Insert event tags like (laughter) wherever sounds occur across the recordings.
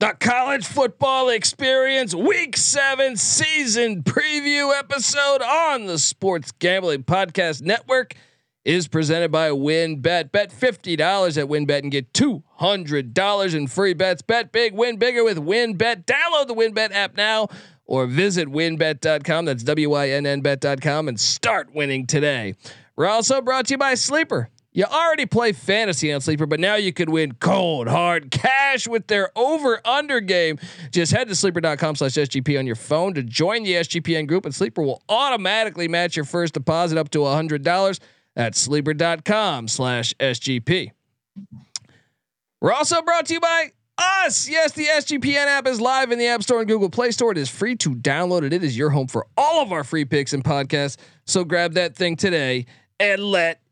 The college football experience week seven season preview episode on the Sports Gambling Podcast Network is presented by WynnBET. Bet $50 at WynnBET and get $200 in free bets. Bet big, win bigger with WynnBET. Download the WynnBET app now or visit wynnbet.com. That's W Y N N bet.com and start winning today. We're also brought to you by Sleeper. You already play fantasy on Sleeper, but now you could win cold hard cash with their over under game. Just head to sleeper.com slash SGP on your phone to join the SGPN group, and Sleeper will automatically match your first deposit up to $100 at sleeper.com slash SGP. We're also brought to you by us. Yes, the SGPN app is live in the App Store and Google Play Store. It is free to download it. It is your home for all of our free picks and podcasts. So grab that thing today and let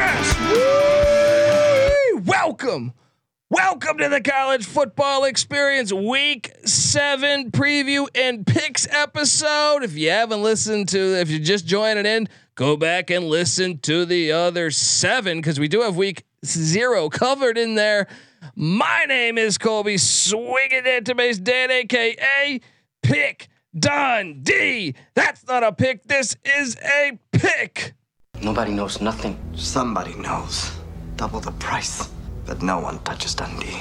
Yes! Welcome. Welcome to the college football experience week seven preview and picks episode. If you haven't listened to, if you're just joining in, go back and listen to the other seven because we do have week zero covered in there. My name is Colby Swinging Database Dan, aka Pick Dundee. That's not a pick. This is a pick. Nobody knows nothing. Somebody knows. Double the price. But no one touches Dundee.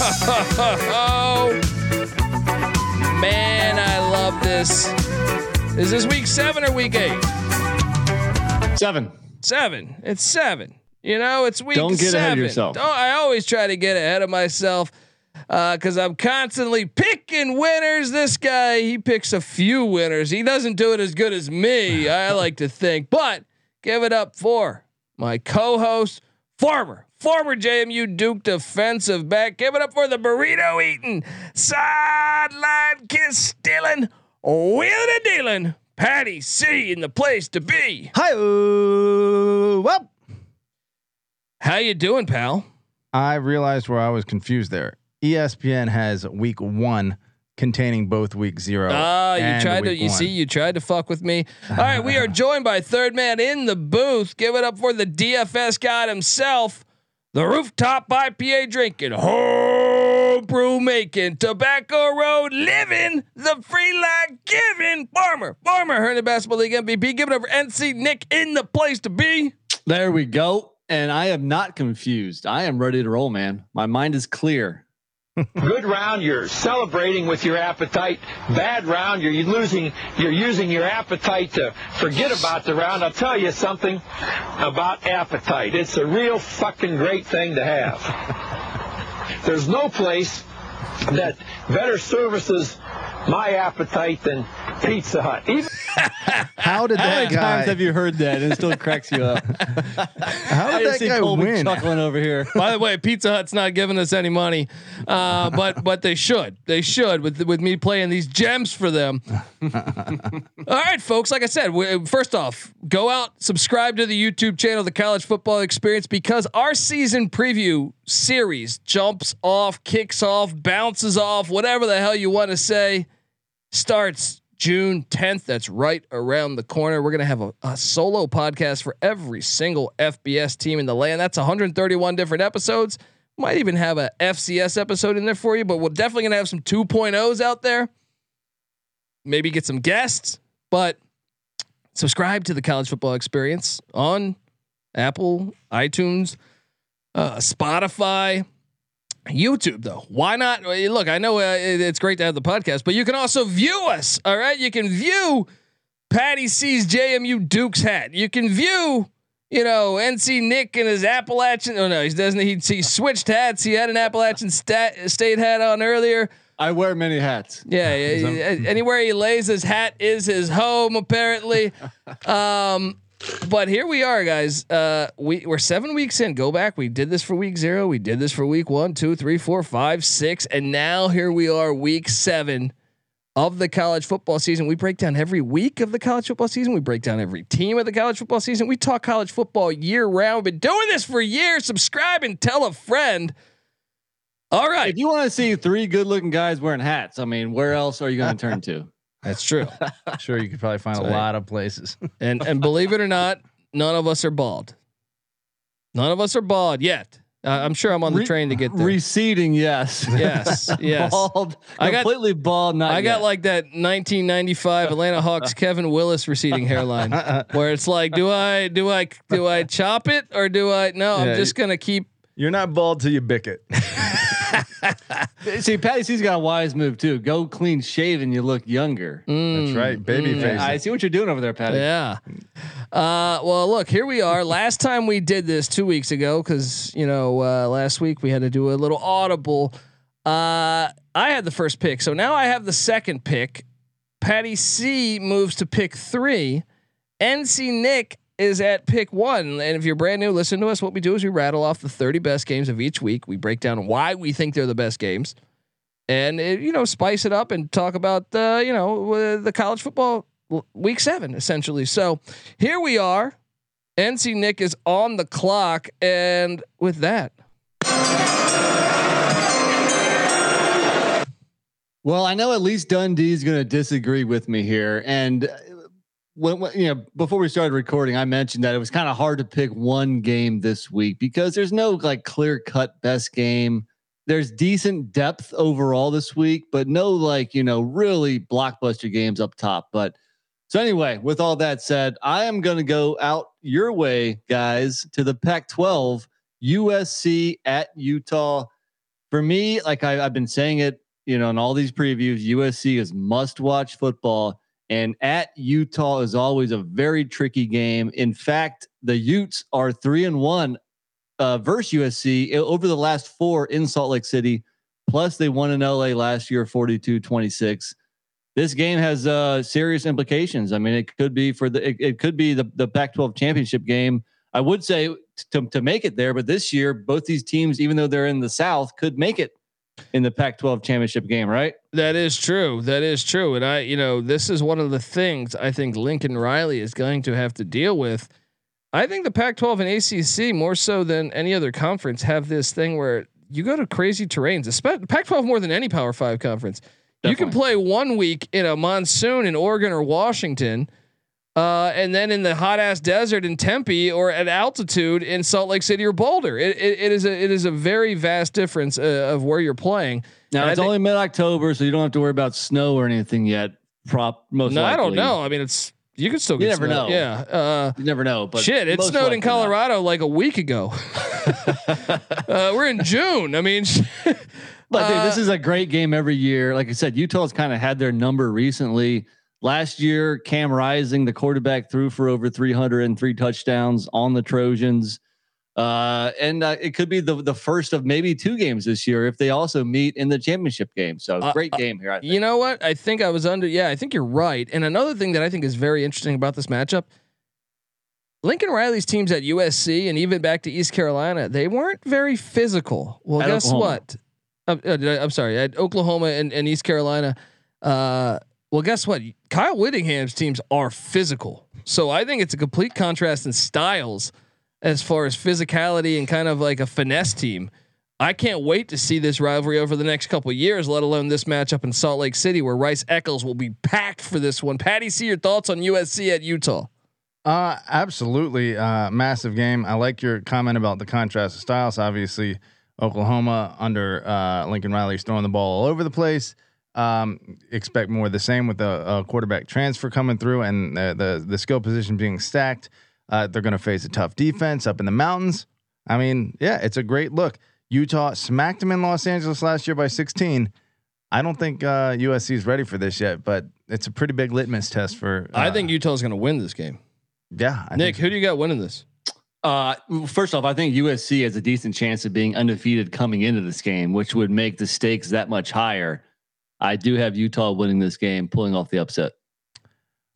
Oh (laughs) man, I love this. Is this week seven or week eight? Seven. Seven. It's seven. You know, it's week. Don't get seven. ahead of yourself. Don't, I always try to get ahead of myself uh, because I'm constantly picking winners. This guy, he picks a few winners. He doesn't do it as good as me. I like to think, but give it up for my co-host, former former JMU Duke defensive back. Give it up for the burrito eating, sideline kiss stealing, wheeling and dealing. Patty C in the place to be. Hi. Well, How you doing, pal? I realized where I was confused there. ESPN has week one containing both week zero. Ah, you tried to. You one. see, you tried to fuck with me. All right, we are joined by third man in the booth. Give it up for the DFS god himself, the rooftop IPA drinking, homebrew making, tobacco road living, the free life giving, farmer, farmer, Herndon Basketball League MVP. Give it up for NC Nick in the place to be. There we go. And I am not confused. I am ready to roll, man. My mind is clear. Good round, you're celebrating with your appetite. Bad round, you're losing, you're using your appetite to forget about the round. I'll tell you something about appetite. It's a real fucking great thing to have. There's no place that better services my appetite than Pizza Hut. Even How did (laughs) that How many guy? times have you heard that and it still cracks you up? (laughs) how I did just that see guy Colby win? chuckling over here. By the way, Pizza Hut's not giving us any money, uh, but (laughs) but they should. They should with with me playing these gems for them. All right, folks. Like I said, we, first off, go out, subscribe to the YouTube channel, The College Football Experience, because our season preview series jumps off, kicks off, bounces off, whatever the hell you want to say, starts June 10th. That's right around the corner. We're going to have a, a solo podcast for every single FBS team in the land. That's 131 different episodes. Might even have a FCS episode in there for you, but we're definitely going to have some 2.0s out there. Maybe get some guests, but subscribe to the college football experience on Apple, iTunes, uh, Spotify, YouTube though. Why not? Look, I know uh, it- it's great to have the podcast, but you can also view us. All right, you can view Patty C's JMU Duke's hat. You can view, you know, NC Nick and his Appalachian. Oh no, he doesn't. He, he switched hats. He had an Appalachian stat, State hat on earlier. I wear many hats. Yeah, yeah, (laughs) yeah, anywhere he lays his hat is his home. Apparently, (laughs) um, but here we are, guys. Uh, we we're seven weeks in. Go back. We did this for week zero. We did this for week one, two, three, four, five, six, and now here we are, week seven of the college football season. We break down every week of the college football season. We break down every team of the college football season. We talk college football year round. We've been doing this for years. Subscribe and tell a friend. All right. If you want to see three good-looking guys wearing hats, I mean, where else are you going to turn to? That's true. (laughs) Sure, you could probably find a right. lot of places. (laughs) And and believe it or not, none of us are bald. None of us are bald yet. Uh, I'm sure I'm on the Re- train to get there. Receding, yes. Yes, (laughs) yes. bald, I got- completely bald. Not I got like that 1995 Atlanta Hawks Kevin Willis receding hairline, where it's like, do I do I do I chop it or do I? No, I'm just gonna keep. You're not bald till you bick it. See, Patty C's got a wise move too. Go clean shaven, you look younger. That's right, baby mm, face. I see what you're doing over there, Patty. Yeah. Uh, well, look, here we are. Last time we did this two weeks ago, because you know uh, last week we had to do a little audible. Uh, I had the first pick, so now I have the second pick. Patty C moves to pick three. NC Nick is at pick one. And if you're brand new, listen to us. What we do is we rattle off the 30 best games of each week. We break down why we think they're the best games, and it, you know spice it up and talk about uh, you know uh, the college football week seven essentially. So here we are. NC Nick is on the clock, and with that, Well, I know at least Dundee's going to disagree with me here. And uh, when, when you know, before we started recording, I mentioned that it was kind of hard to pick one game this week because there's no like clear cut best game. There's decent depth overall this week, but no like, you know, really blockbuster games up top. But so anyway, with all that said, I am going to go out your way, guys, to the Pac 12, USC at Utah. For me, like I, I've been saying it you know, in all these previews, USC is must watch football. And at Utah is always a very tricky game. In fact, the Utes are three and one uh, versus USC over the last four in Salt Lake City. Plus, they won in LA last year 42 26. This game has uh, serious implications. I mean, it could be for the, it, it could be the, the Pac 12 championship game. I would say to, to make it there, but this year, both these teams, even though they're in the South, could make it in the Pac-12 championship game, right? That is true. That is true. And I, you know, this is one of the things I think Lincoln Riley is going to have to deal with. I think the Pac 12 and ACC, more so than any other conference, have this thing where you go to crazy terrains, especially Pac 12 more than any Power Five conference. You can play one week in a monsoon in Oregon or Washington, uh, and then in the hot ass desert in Tempe or at altitude in Salt Lake City or Boulder. It, it, it is a it is a very vast difference uh, of where you're playing. Now And it's think- only mid-October, so you don't have to worry about snow or anything yet. Prop most. No, I don't know. I mean, it's you can still You get never snow. know. Yeah. Uh, You never know, but shit, it snowed in likely not. Colorado like a week ago. (laughs) (laughs) uh, we're in June. I mean, (laughs) But dude, this Uh, is a great game every year. Like I said, Utah's kind of had their number recently. Last year, Cam Rising, the quarterback, threw for over 303 touchdowns on the Trojans. Uh, and uh, it could be the, the first of maybe two games this year if they also meet in the championship game. So Uh, great uh, game here. I think. you know what? I think I was under. Yeah, I think you're right. And another thing that I think is very interesting about this matchup. Lincoln Riley's teams at USC and even back to East Carolina, they weren't very physical. Well, At guess Oklahoma. what? Uh, uh, I- I'm sorry, at Oklahoma and, and East Carolina. Uh, well, guess what? Kyle Whittingham's teams are physical. So I think it's a complete contrast in styles as far as physicality and kind of like a finesse team. I can't wait to see this rivalry over the next couple years, let alone this matchup in Salt Lake City where Rice Eccles will be packed for this one. Patty, see your thoughts on USC at Utah. Uh, absolutely. Uh, massive game. I like your comment about the contrast of styles. Obviously, Oklahoma under uh, Lincoln Riley's throwing the ball all over the place. Um, expect more of the same with a, a quarterback transfer coming through and the the, the skill position being stacked. Uh, they're going to face a tough defense up in the mountains. I mean, yeah, it's a great look. Utah smacked them in Los Angeles last year by 16. I don't think uh, USC is ready for this yet, but it's a pretty big litmus test for. I think Utah is going to win this game. Yeah, I Nick, think who do you got winning this? Uh, first off, I think USC has a decent chance of being undefeated coming into this game, which would make the stakes that much higher. I do have Utah winning this game, pulling off the upset.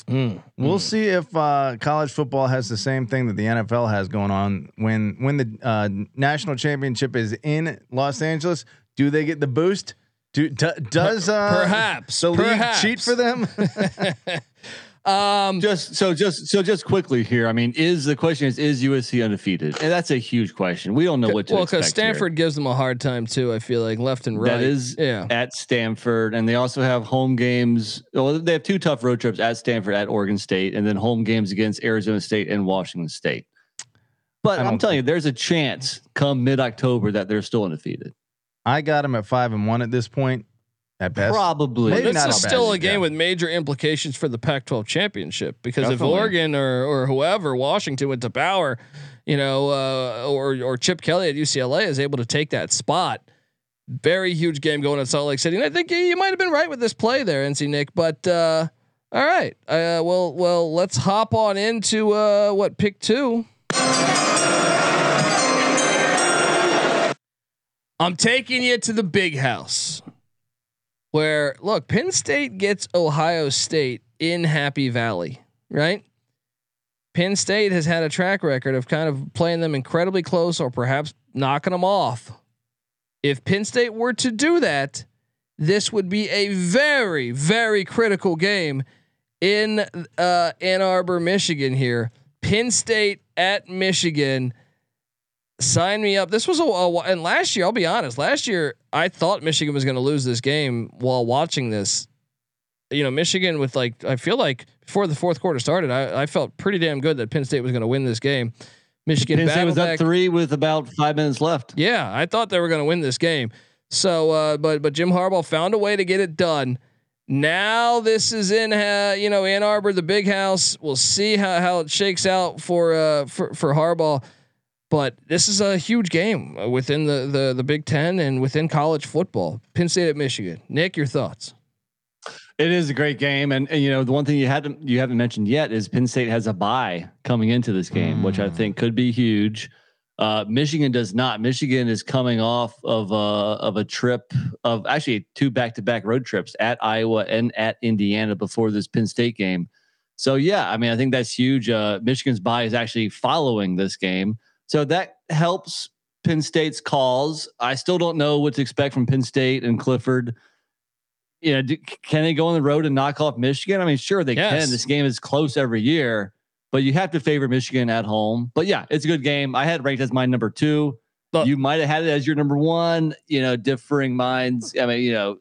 Mm. We'll see if uh, college football has the same thing that the NFL has going on. When when the uh, national championship is in Los Angeles, do they get the boost? Do, d- does uh, Perhaps. the league Perhaps. cheat for them? (laughs) (laughs) Um, Just so just so just quickly here. I mean, is the question is is USC undefeated? And that's a huge question. We don't know what to do. well, because Stanford gives them a hard time too. I feel like left and right. That is yeah. at Stanford, and they also have home games. Well, they have two tough road trips at Stanford, at Oregon State, and then home games against Arizona State and Washington State. But I I'm telling you, there's a chance come mid October that they're still undefeated. I got them at five and one at this point, at best. Probably. Maybe this not is a bad still a game yeah. with major implications for the Pac-12 championship because Definitely. if Oregon or or whoever Washington went to Bauer, you know, uh, or or Chip Kelly at UCLA is able to take that spot. Very huge game going at Salt Lake City, and I think you, you might have been right with this play there, NC Nick. But uh, all right, uh, well, well, let's hop on into uh, what pick two. I'm taking you to the big house where look, Penn State gets Ohio State in Happy Valley, right? Penn State has had a track record of kind of playing them incredibly close or perhaps knocking them off. If Penn State were to do that, this would be a very, very critical game in uh, Ann Arbor, Michigan. Here, Penn State at Michigan. Sign me up. This was a, a and last year. I'll be honest. Last year, I thought Michigan was going to lose this game while watching this. You know, Michigan with like I feel like before the fourth quarter started, I, I felt pretty damn good that Penn State was going to win this game. Michigan Penn State was battled up three with about five minutes left. Yeah, I thought they were going to win this game. So, uh, but but Jim Harbaugh found a way to get it done. Now this is in uh, you know Ann Arbor, the big house. We'll see how, how it shakes out for uh, for for Harbaugh. But this is a huge game within the the the Big Ten and within college football. Penn State at Michigan. Nick, your thoughts? It is a great game, and, and you know the one thing you hadn't you haven't mentioned yet is Penn State has a bye coming into this game, which I think could be huge. Uh, Michigan does not. Michigan is coming off of a of a trip of actually two back to back road trips at Iowa and at Indiana before this Penn State game. So yeah, I mean I think that's huge. Uh, Michigan's bye is actually following this game, so that helps Penn State's cause. I still don't know what to expect from Penn State and Clifford you know, do, can they go on the road and knock off Michigan? I mean, sure they Yes. can. This game is close every year, but you have to favor Michigan at home. But yeah, it's a good game. I had ranked as my number two. Look- you might have had it as your number one. You know, differing minds. I mean, you know,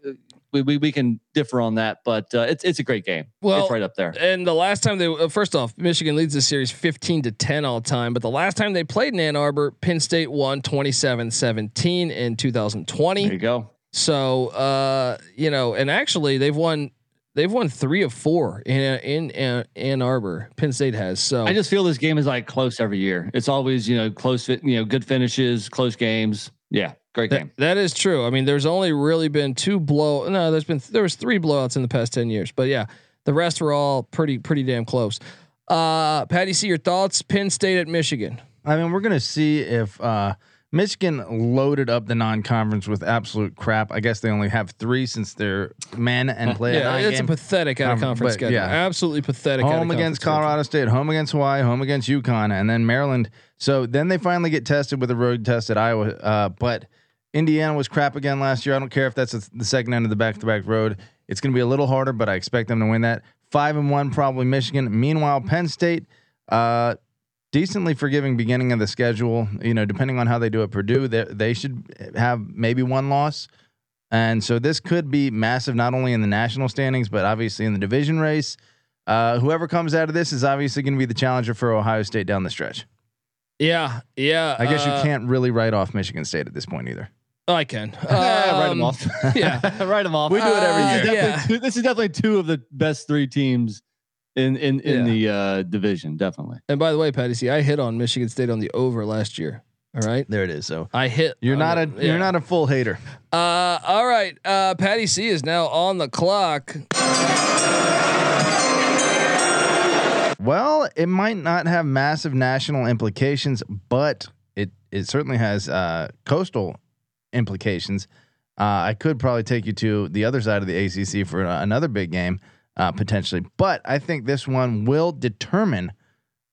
we we, we can differ on that, but uh, it's it's a great game. Well, it's right up there. And the last time they, uh, first off, Michigan leads the series 15 to 10 all time. But the last time they played in Ann Arbor, Penn State won 27 17 in 2020. There you go. So, uh, you know, and actually they've won, they've won three of four in, in, Ann- Ann Arbor. Penn State has. So I just feel this game is like close every year. It's always you know close, fit, you know, good finishes, close games. Yeah, great that, game. that is true. I mean, there's only really been two blow. No, there's been, there was three blowouts in the past 10 years, but yeah, the rest were all pretty, pretty damn close. Uh, Patty, see your thoughts. Penn State at Michigan. I mean, we're gonna see if uh, Michigan loaded up the non-conference with absolute crap. I guess they only have three since they're men and play a Yeah, nine it's a pathetic out of conference but, schedule. yeah. Absolutely pathetic. out home against conference Colorado State, home against Hawaii, home against UConn, and then Maryland. So then they finally get tested with a road test at Iowa. Uh, but Indiana was crap again last year. I don't care if that's the second end of the back-to-back road. It's going to be a little harder, but I expect them to win that. Five and one, probably Michigan. Meanwhile, Penn State, uh, decently forgiving beginning of the schedule. You know, depending on how they do at Purdue, they, they should have maybe one loss. And so this could be massive, not only in the national standings, but obviously in the division race. Uh, whoever comes out of this is obviously going to be the challenger for Ohio State down the stretch. Yeah, yeah. I guess uh, you can't really write off Michigan State at this point either. Oh, I can. (laughs) write them Um, off. (laughs) yeah. (laughs) write them off. We do it every This is year. definitely two- this is definitely two of the best three teams in in in the uh, division. Definitely. And by the way, Patty, see, I hit on Michigan State on the over last year. All right, There it is. So I hit. you're on not a it. you're not a full hater. Uh, all right. Uh, Patty C is now on the clock. Well, it might not have massive national implications, but it it certainly has uh, coastal implications. Uh, I could probably take you to the other side of the ACC for uh, another big game. uh, potentially. But I think this one will determine,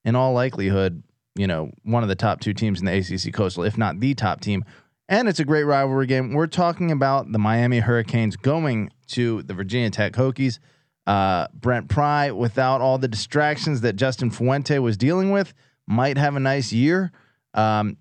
in all likelihood, you know, one of the top two teams in the ACC Coastal, if not the top team. And it's a great rivalry game. We're talking about the Miami Hurricanes going to the Virginia Tech Hokies. Uh, Brent Pry, without all the distractions that Justin Fuente was dealing with, might have a nice year. Um,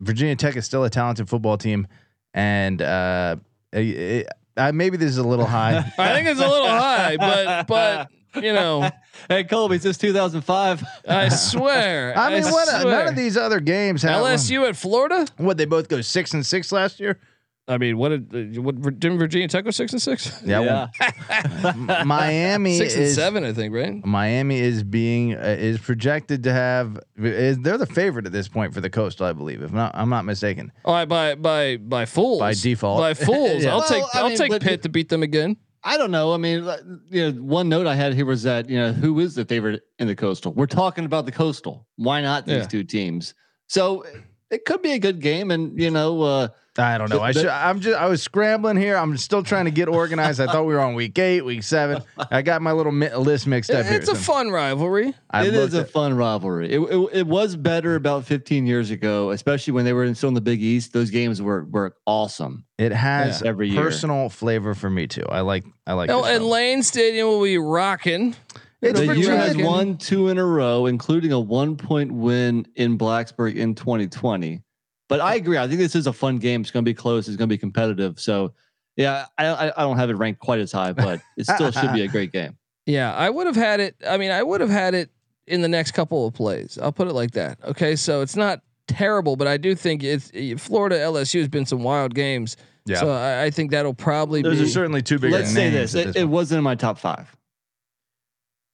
Virginia Tech is still a talented football team, and uh, it, uh, maybe this is a little high. (laughs) I think it's a little high, but but you know, (laughs) Hey, Colby, since 2005. I swear. (laughs) I mean, what? None of these other games have LSU at Florida. What they both go six and six last year. I mean, what did what didn't Virginia Tech go six and six? Yeah, (laughs) well, Miami Six and is seven, I think, right? Miami is being uh, is projected to have is they're the favorite at this point for the coastal, I believe. If not, I'm not mistaken. All right, by by by fools. By default. By fools. (laughs) Yeah. I'll Well, take I I'll mean, take Pitt to beat them again. I don't know. I mean, you know, one note I had here was that you know who is the favorite in the coastal? We're talking about the coastal. Why not these Yeah. two teams? So it could be a good game, and you know, uh, I don't know. I should, I'm just. I was scrambling here. I'm still trying to get organized. I thought we were on week eight, week seven. I got my little mi- list mixed up here. It's a so fun rivalry. I it is a at- fun rivalry. It, it, it was better about 15 years ago, especially when they were in, still in the Big East. Those games were were awesome. It has Yeah. Every year. personal flavor for me too. I like. I like. Oh, this and. Lane Stadium will be rocking. It's the for U has Dragon. won two in a row, including a one point win in Blacksburg in 2020. But I agree. I think this is a fun game. It's going to be close. It's going to be competitive. So, yeah, I, I I don't have it ranked quite as high, but it still should be a great game. (laughs) Yeah, I would have had it. I mean, I would have had it in the next couple of plays. I'll put it like that. Okay, so it's not terrible, but I do think it's Florida LSU has been some wild games. Yeah. So I, I think that'll probably Those be. are certainly two big. Let's say this: it, this it wasn't in my top five.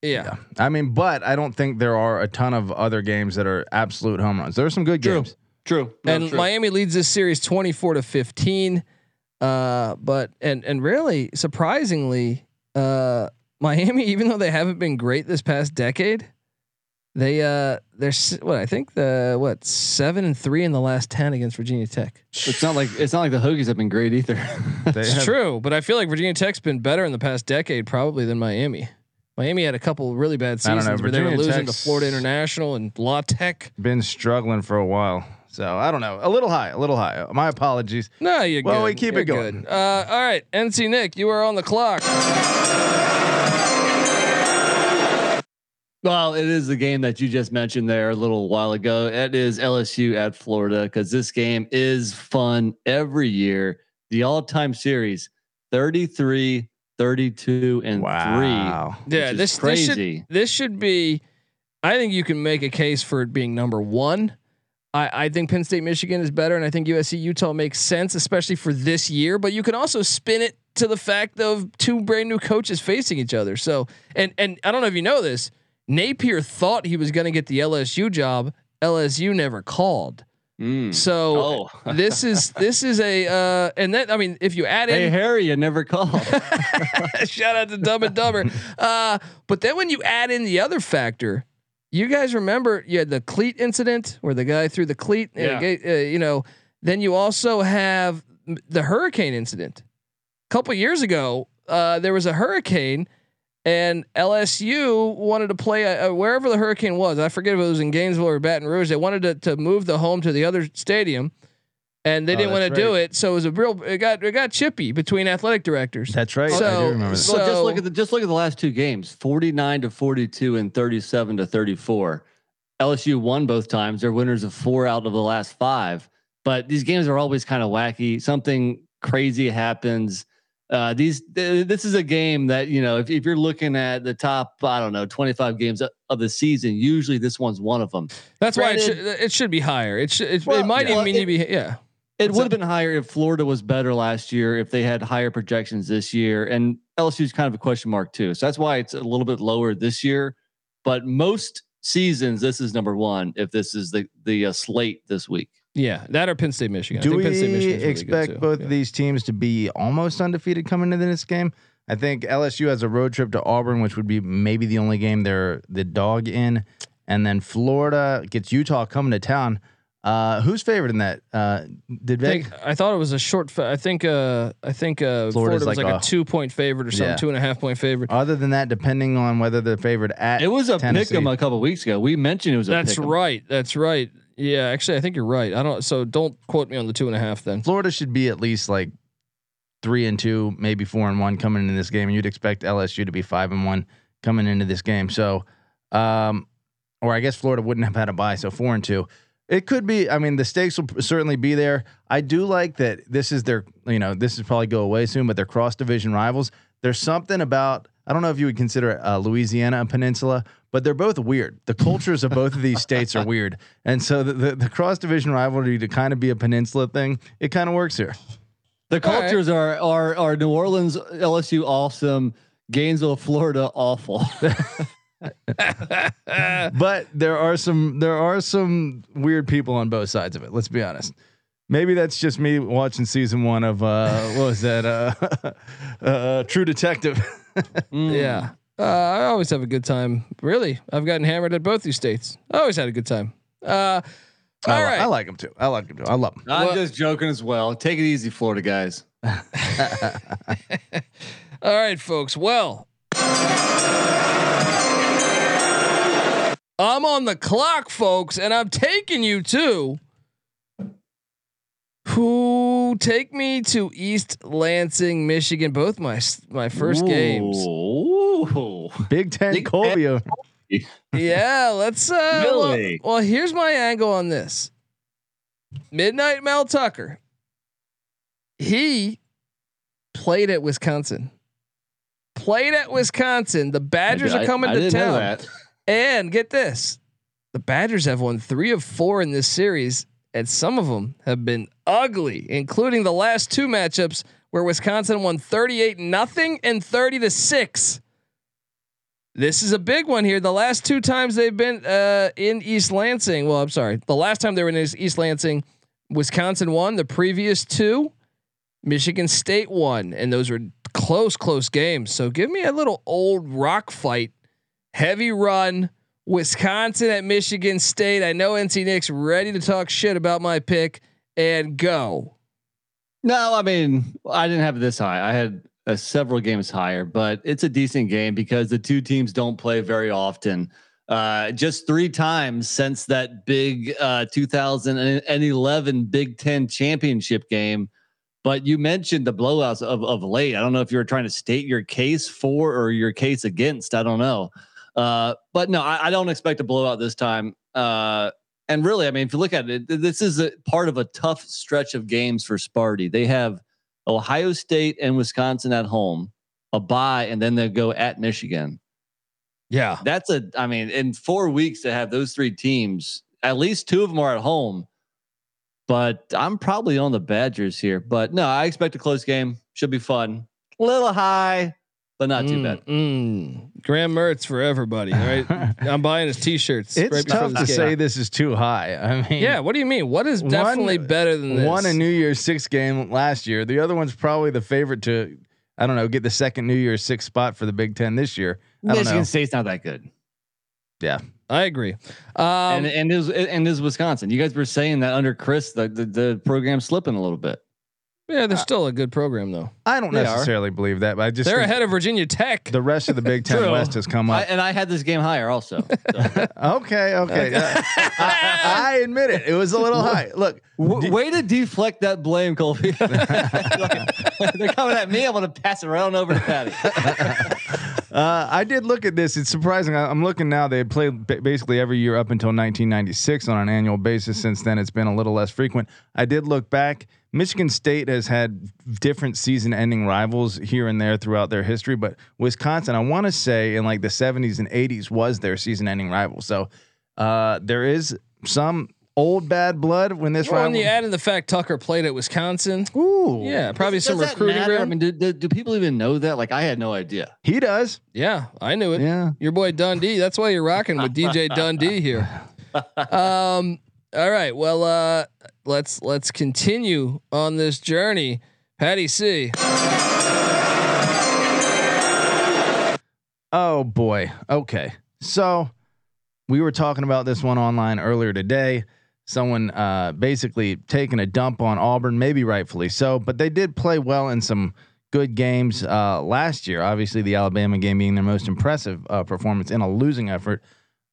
yeah. I mean, but I don't think there are a ton of other games that are absolute home runs. There are some good True. games. True. No, and true. Miami leads this series 24 to 15. Uh, but and and really surprisingly, uh, Miami, (laughs) even though they haven't been great this past decade, they uh they're what I think the what seven and three in the last ten against Virginia Tech. it's not like it's not like the Hokies have been great either. (laughs) It's have- true, but I feel like Virginia Tech's been better in the past decade probably than Miami. Miami had a couple really bad I don't know, seasons where they were Virginia losing to Florida International and La Tech. been struggling for a while. So I don't know. A little high. A little high. My apologies. No, you're Well, good. we keep You're it going. good. Uh, all right, NC Nick, you are on the clock. Well, it is the game that you just mentioned there a little while ago. It is LSU at Florida because this game is fun every year. The all time series 33, 32, and Wow. three. Yeah, which is this crazy. This should, this should be. I think you can make a case for it being number one. I, I think Penn State Michigan is better, and I think USC Utah makes sense, especially for this year. But you can also spin it to the fact of two brand new coaches facing each other. So, and and I don't know if you know this, Napier thought he was going to get the LSU job. LSU never called. Mm. So Oh, (laughs) this is this is a uh, and then I mean if you add hey in Harry, you never called. (laughs) (laughs) Shout out to Dumb and Dumber. Uh, but then when you add in the other factor, you guys remember you had the cleat incident where the guy threw the cleat. Yeah. uh, you know, then you also have the hurricane incident. A couple years ago, uh, there was a hurricane, and LSU wanted to play a, a- wherever the hurricane was. I forget if it was in Gainesville or Baton Rouge. They wanted to, to move the home to the other stadium. And they Oh, didn't want to do it, so it was a real. It got it got chippy between athletic directors. That's right. I So- do remember that. so- well, just look at the just look at the last two games: forty nine to forty two and thirty seven to thirty four. LSU won both times. They're winners of four out of the last five. But these games are always kind of wacky. Something crazy happens. Uh, these th- this is a game that you know if, if you're looking at the top I don't know 25 games of- of the season, usually this one's one of them. That's why it should, it should be higher. It should. It, Well, it might yeah. even need to be. Yeah. It would have been higher if Florida was better last year, if they had higher projections this year. And LSU is kind of a question mark too. So that's why it's a little bit lower this year. But most seasons, this is number one. If this is the the uh, slate this week, Yeah. That or Penn State, Michigan. I Do think we Penn State, Michigan is really expect good both Yeah. of these teams to be almost undefeated coming into this game? I think LSU has a road trip to Auburn, which would be maybe the only game they're the dog in, and then Florida gets Utah coming to town. Uh, who's favored in that? Uh, did I, think, I thought it was a short. Fa- I think. Uh, I think uh, Florida's Florida was like like, a- a two point favorite or something, Yeah. two and a half point favorite. Other than that, depending on whether they're favored at It was a Tennessee. pick 'em a couple weeks ago. We mentioned it was a That's pick 'em. right. That's right. Yeah, actually, I think you're right. I don't. So don't quote me on the two and a half then. Florida should be at least like three and two, maybe four and one coming into this game, and you'd expect LSU to be five and one coming into this game. So, um, or I guess Florida wouldn't have had a bye, so four and two. It could be. I mean, the stakes will certainly be there. I do like that this is their. You know, this is probably go away soon, but they're cross division rivals. There's something about. I don't know if you would consider uh, Louisiana a peninsula, but they're both weird. The cultures of both of these (laughs) states are weird, and so the, the, the cross division rivalry to kind of be a peninsula thing, it kind of works here. The All right. cultures are are are New Orleans, LSU, awesome. Gainesville, Florida, awful. (laughs) (laughs) (laughs) but there are some there are some weird people on both sides of it. Let's be honest. Maybe that's just me watching season one of uh, what was that? Uh, (laughs) uh, True Detective. Mm. (laughs) Yeah. Uh, I always have a good time. Really, I've gotten hammered at both these states. I always had a good time. Uh, all I, right. I like them too. I like them too. I love them. I'm Well- just joking as well. Take it easy, Florida guys. All right, folks. Well, I'm on the clock, folks, and I'm taking you to who take me to East Lansing, Michigan. Both my my first games. Ooh. Big Ten Big Colby. over- Yeah, let's. Uh, well- Really? well, here's my angle on this. Midnight Mel Tucker. He played at Wisconsin. Played at Wisconsin. The Badgers I- are coming I to didn't know town. And get this the Badgers have won three of four in this series, and some of them have been ugly, including the last two matchups where Wisconsin won 38 nothing and 30 to 6. This is a big one here. The last two times they've been uh, in East Lansing, well, I'm sorry, the last time they were in East Lansing, Wisconsin won. The previous two, Michigan State won, and those were close, close games. So give me a little old rock fight heavy run. Wisconsin at Michigan State. I know NC Nick's ready to talk shit about my pick and go. No, I mean I didn't have this high. I had uh, several games higher, but it's a decent game because the two teams don't play very often. Uh, just three times since that big uh, 2011 Big Ten championship game. But you mentioned the blowouts of, of late. I don't know if you were trying to state your case for or your case against. I don't know. Uh, but no, I, I don't expect a blowout this time. Uh, and really, I mean, if you look at it, this is a part of a tough stretch of games for Sparty. They have Ohio State and Wisconsin at home, a bye, and then they go at Michigan. Yeah. That's a, I mean, in four weeks to have those three teams, at least two of them are at home. But I'm probably on the Badgers here. But no, I expect a close game. Should be fun. A little high, but not too bad. Mm. Graham Mertz for everybody, right? (laughs) I'm buying his t-shirts. It's right before tough to this game. say this is too high. I mean, Yeah, what do you mean? What is One- definitely better than this? one a New Year's Six game last year. The other one's probably the favorite to, I don't know, get the second New Year's Six spot for the Big Ten this year. I don't Michigan know. State's not that good. Yeah, I agree. Um, and and is and is Wisconsin. You guys were saying that under Chryst, the the, the program's slipping a little bit. Yeah, they're still a good program though. I don't They are. necessarily believe that, but I just They're think ahead of Virginia Tech. the rest of the Big Ten (laughs) True. West has come I, up. and I had this game higher also. So. (laughs) okay, okay. Uh, I, I admit it. It was a little high. Look, W- way to deflect that blame, Colby. (laughs) They're coming at me. I'm going to pass it right over to Patty. Uh, I did look at this. It's surprising. I, I'm looking now. They had played ba- basically every year up until 1996 on an annual basis. Since then, it's been a little less frequent. I did look back. Michigan State has had different season-ending rivals here and there throughout their history, but Wisconsin, I want to say, in like the 70s and 80s, was their season-ending rival. So uh, there is some old bad blood when this well, when rival. you add in the fact Tucker played at Wisconsin, Ooh, yeah, probably Does some that recruiting. I mean, do, do, do people even know that? Like, I had no idea. he does. yeah, I knew it. Yeah. Your boy Dundee. That's why you're rocking with DJ (laughs) Dundee here. (laughs) Um. All right. Well, uh, let's let's continue on this journey. Patty C. Oh boy. Okay. So we were talking about this one online earlier today. someone uh, basically taking a dump on Auburn, maybe rightfully so, but they did play well in some good games uh, last year. Obviously, the Alabama game being their most impressive uh, performance in a losing effort.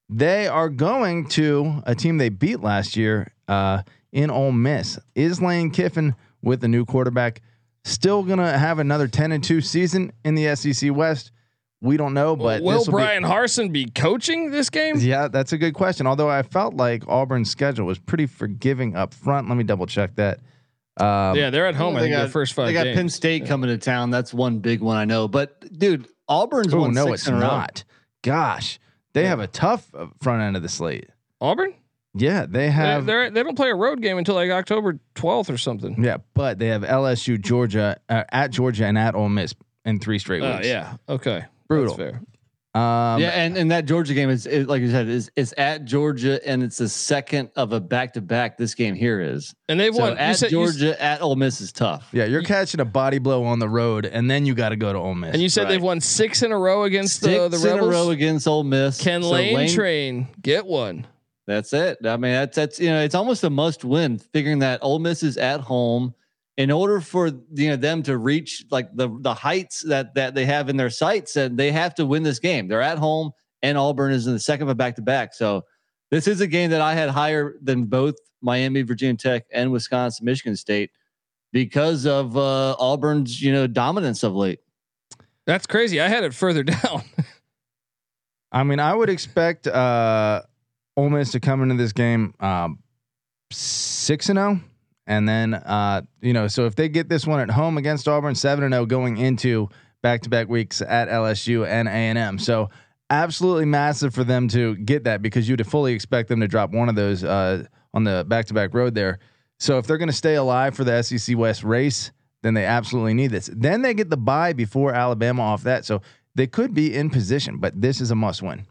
They are going to a team they beat last year uh, in Ole Miss. Is Lane Kiffin with the new quarterback still going to have another 10 and 2 season in the SEC West? We don't know, but will this'll be- Bryan Harsin be coaching this game? yeah, that's a good question. Although I felt like Auburn's schedule was pretty forgiving up front. Let me double check that. Um, yeah, they're at home. I They think got- their first five They got games. Penn State coming to town. That's one big one I know. But dude, Auburn's Oh won no, six it's in a row. not. Gosh, they have a tough uh, front end of the slate. Auburn. Yeah, they They're, have. they're, they don't play a road game until like October 12th or something. yeah, but they have LSU, Georgia, uh, at Georgia, and at Ole Miss in three straight Oh weeks. yeah. Okay. Brutal. That's fair. Um, yeah, and, and that Georgia game is, is like you said is is at Georgia, and it's the second of a back to back. This game here is And they've so won. At said, you s- Georgia at Ole Miss is tough. yeah, you're catching a body blow on the road, and then you got to go to Ole Miss. and you said Right. they've won six in a row against Six the the in a row against Ole Miss. Can So Lane, Train get one? That's it. I mean, that's that's you know, it's almost a must win. Figuring that Ole Miss is at home, in order for you know them to reach like the the heights that that they have in their sights, and they have to win this game. They're at home, and Auburn is in the second of a back to back. So this is a game that I had higher than both Miami, Virginia Tech, and Wisconsin, Michigan State because of uh, Auburn's you know dominance of late. That's crazy. I had it further (laughs) down. I mean, I would expect uh, Ole Miss to come into this game um, six and zero, and then uh, you know, so if they get this one at home against Auburn, seven and zero going into back to back weeks at LSU and A and M. So absolutely massive for them to get that because you'd fully expect them to drop one of those uh, on the back to back road there. So if they're going to stay alive for the SEC West race, then they absolutely need this. Then they get the bye before Alabama off that, so they could be in position. But this is a must win.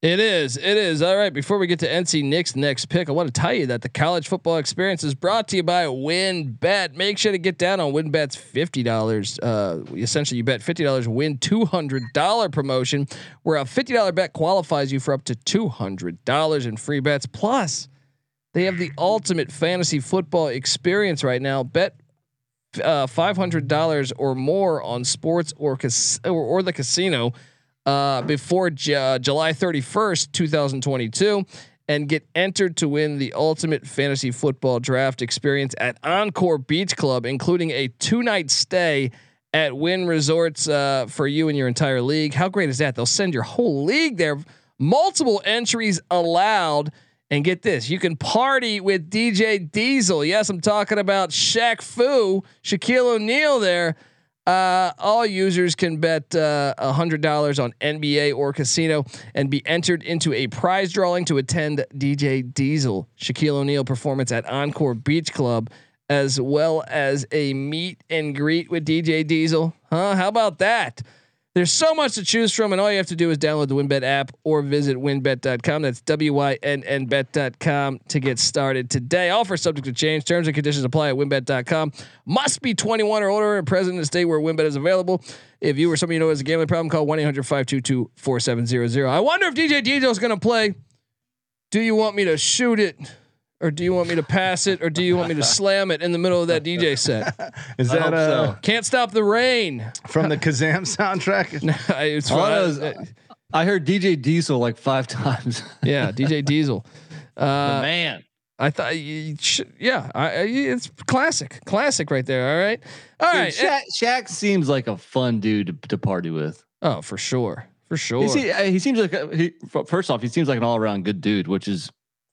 It is. It is. All right. Before we get to NC Nick's next pick, I want to tell you that the college football experience is brought to you by WynnBET. Make sure to get down on WynnBET's fifty dollars. Uh, essentially, you bet fifty dollars, win two hundred dollar promotion, where a fifty dollar bet qualifies you for up to two hundred dollars in free bets. Plus, they have the ultimate fantasy football experience right now. Bet uh, five hundred dollars or more on sports or, cas- or or the casino uh, before J- uh, July thirty first, two thousand twenty two, and get entered to win the ultimate fantasy football draft experience at Encore Beach Club, including a two night stay at Wynn Resorts uh, for you and your entire league. How great is that? They'll send your whole league there. Multiple entries allowed. And get this, you can party with DJ Diesel. Yes, I'm talking about Shaq Fu, Shaquille O'Neal there. Uh, all users can bet uh, $100 on NBA or casino and be entered into a prize drawing to attend DJ Diesel, Shaquille O'Neal performance at Encore Beach Club, as well as a meet and greet with DJ Diesel. Huh? How about that? There's so much to choose from, and all you have to do is download the WynnBET app or visit wynnbet.com. That's W Y N N bet.com to get started today. Offer subject to change. Terms and conditions apply at wynnbet.com. Must be 21 or older and present in the state where WynnBET is available. If you or somebody you know has a gambling problem, call 1 800 522 4700. I wonder if DJ Diesel is going to play. Do you want me to shoot it? Or do you want me to pass it? Or do you want me to (laughs) slam it in the middle of that DJ set? (laughs) Is that hope uh, so. Can't stop the rain. from the Kazam soundtrack? (laughs) it's All fine. those- I heard DJ Diesel like five times. Yeah, DJ Diesel. the Uh, man. I thought, you yeah, I, I, it's classic, classic right there. All right, all Dude, right. Shaq, Shaq seems like a fun dude to, to party with. Oh, for sure, for sure. He, uh, he seems like a, he, first off, he seems like an all around good dude, which is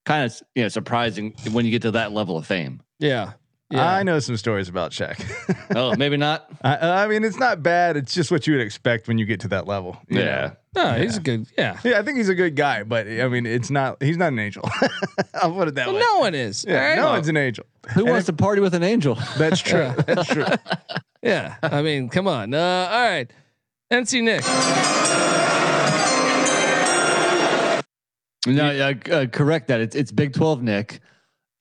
kind of you know surprising when you get to that level of fame. yeah, yeah. I know some stories about Shaq. (laughs) Oh, maybe not. I, I mean, it's not bad. It's just what you would expect when you get to that level. Yeah. know? no, he's a good. Yeah, Yeah, I think he's a good guy, but I mean, it's not. He's not an angel. (laughs) I'll put it that well, way. no one is. yeah, all right? no one's an angel. Who And wants to party with an angel? (laughs) That's true. That's true. Yeah, I mean, come on. Uh, all right, NC Nick. No, yeah, uh, correct that. It's it's Big Twelve, Nick,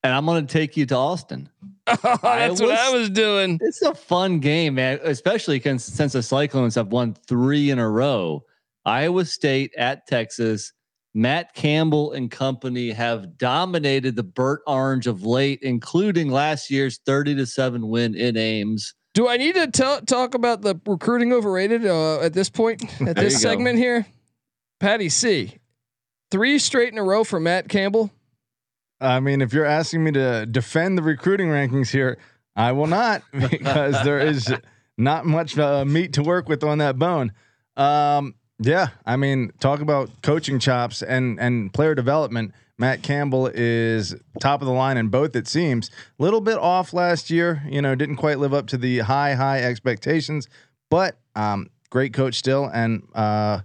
and I'm going to take you to Austin. (laughs) Oh, that's what I was- doing. It's a fun game, man. Especially since, the Cyclones have won three in a row. Iowa State at Texas. Matt Campbell and company have dominated the Burt Orange of late, including last year's 30 to 7 win in Ames. Do I need to tell, talk about the recruiting overrated uh, at this point (laughs) at this segment here? Patty C, three straight in a row for Matt Campbell. I mean, if you're asking me to defend the recruiting rankings here, I will not (laughs) because there is not much uh, meat to work with on that bone. Um, yeah, I mean, talk about coaching chops and and player development. Matt Campbell is top of the line in both. It seems a little bit off last year. You know, didn't quite live up to the high high expectations, but um, great coach still. And uh,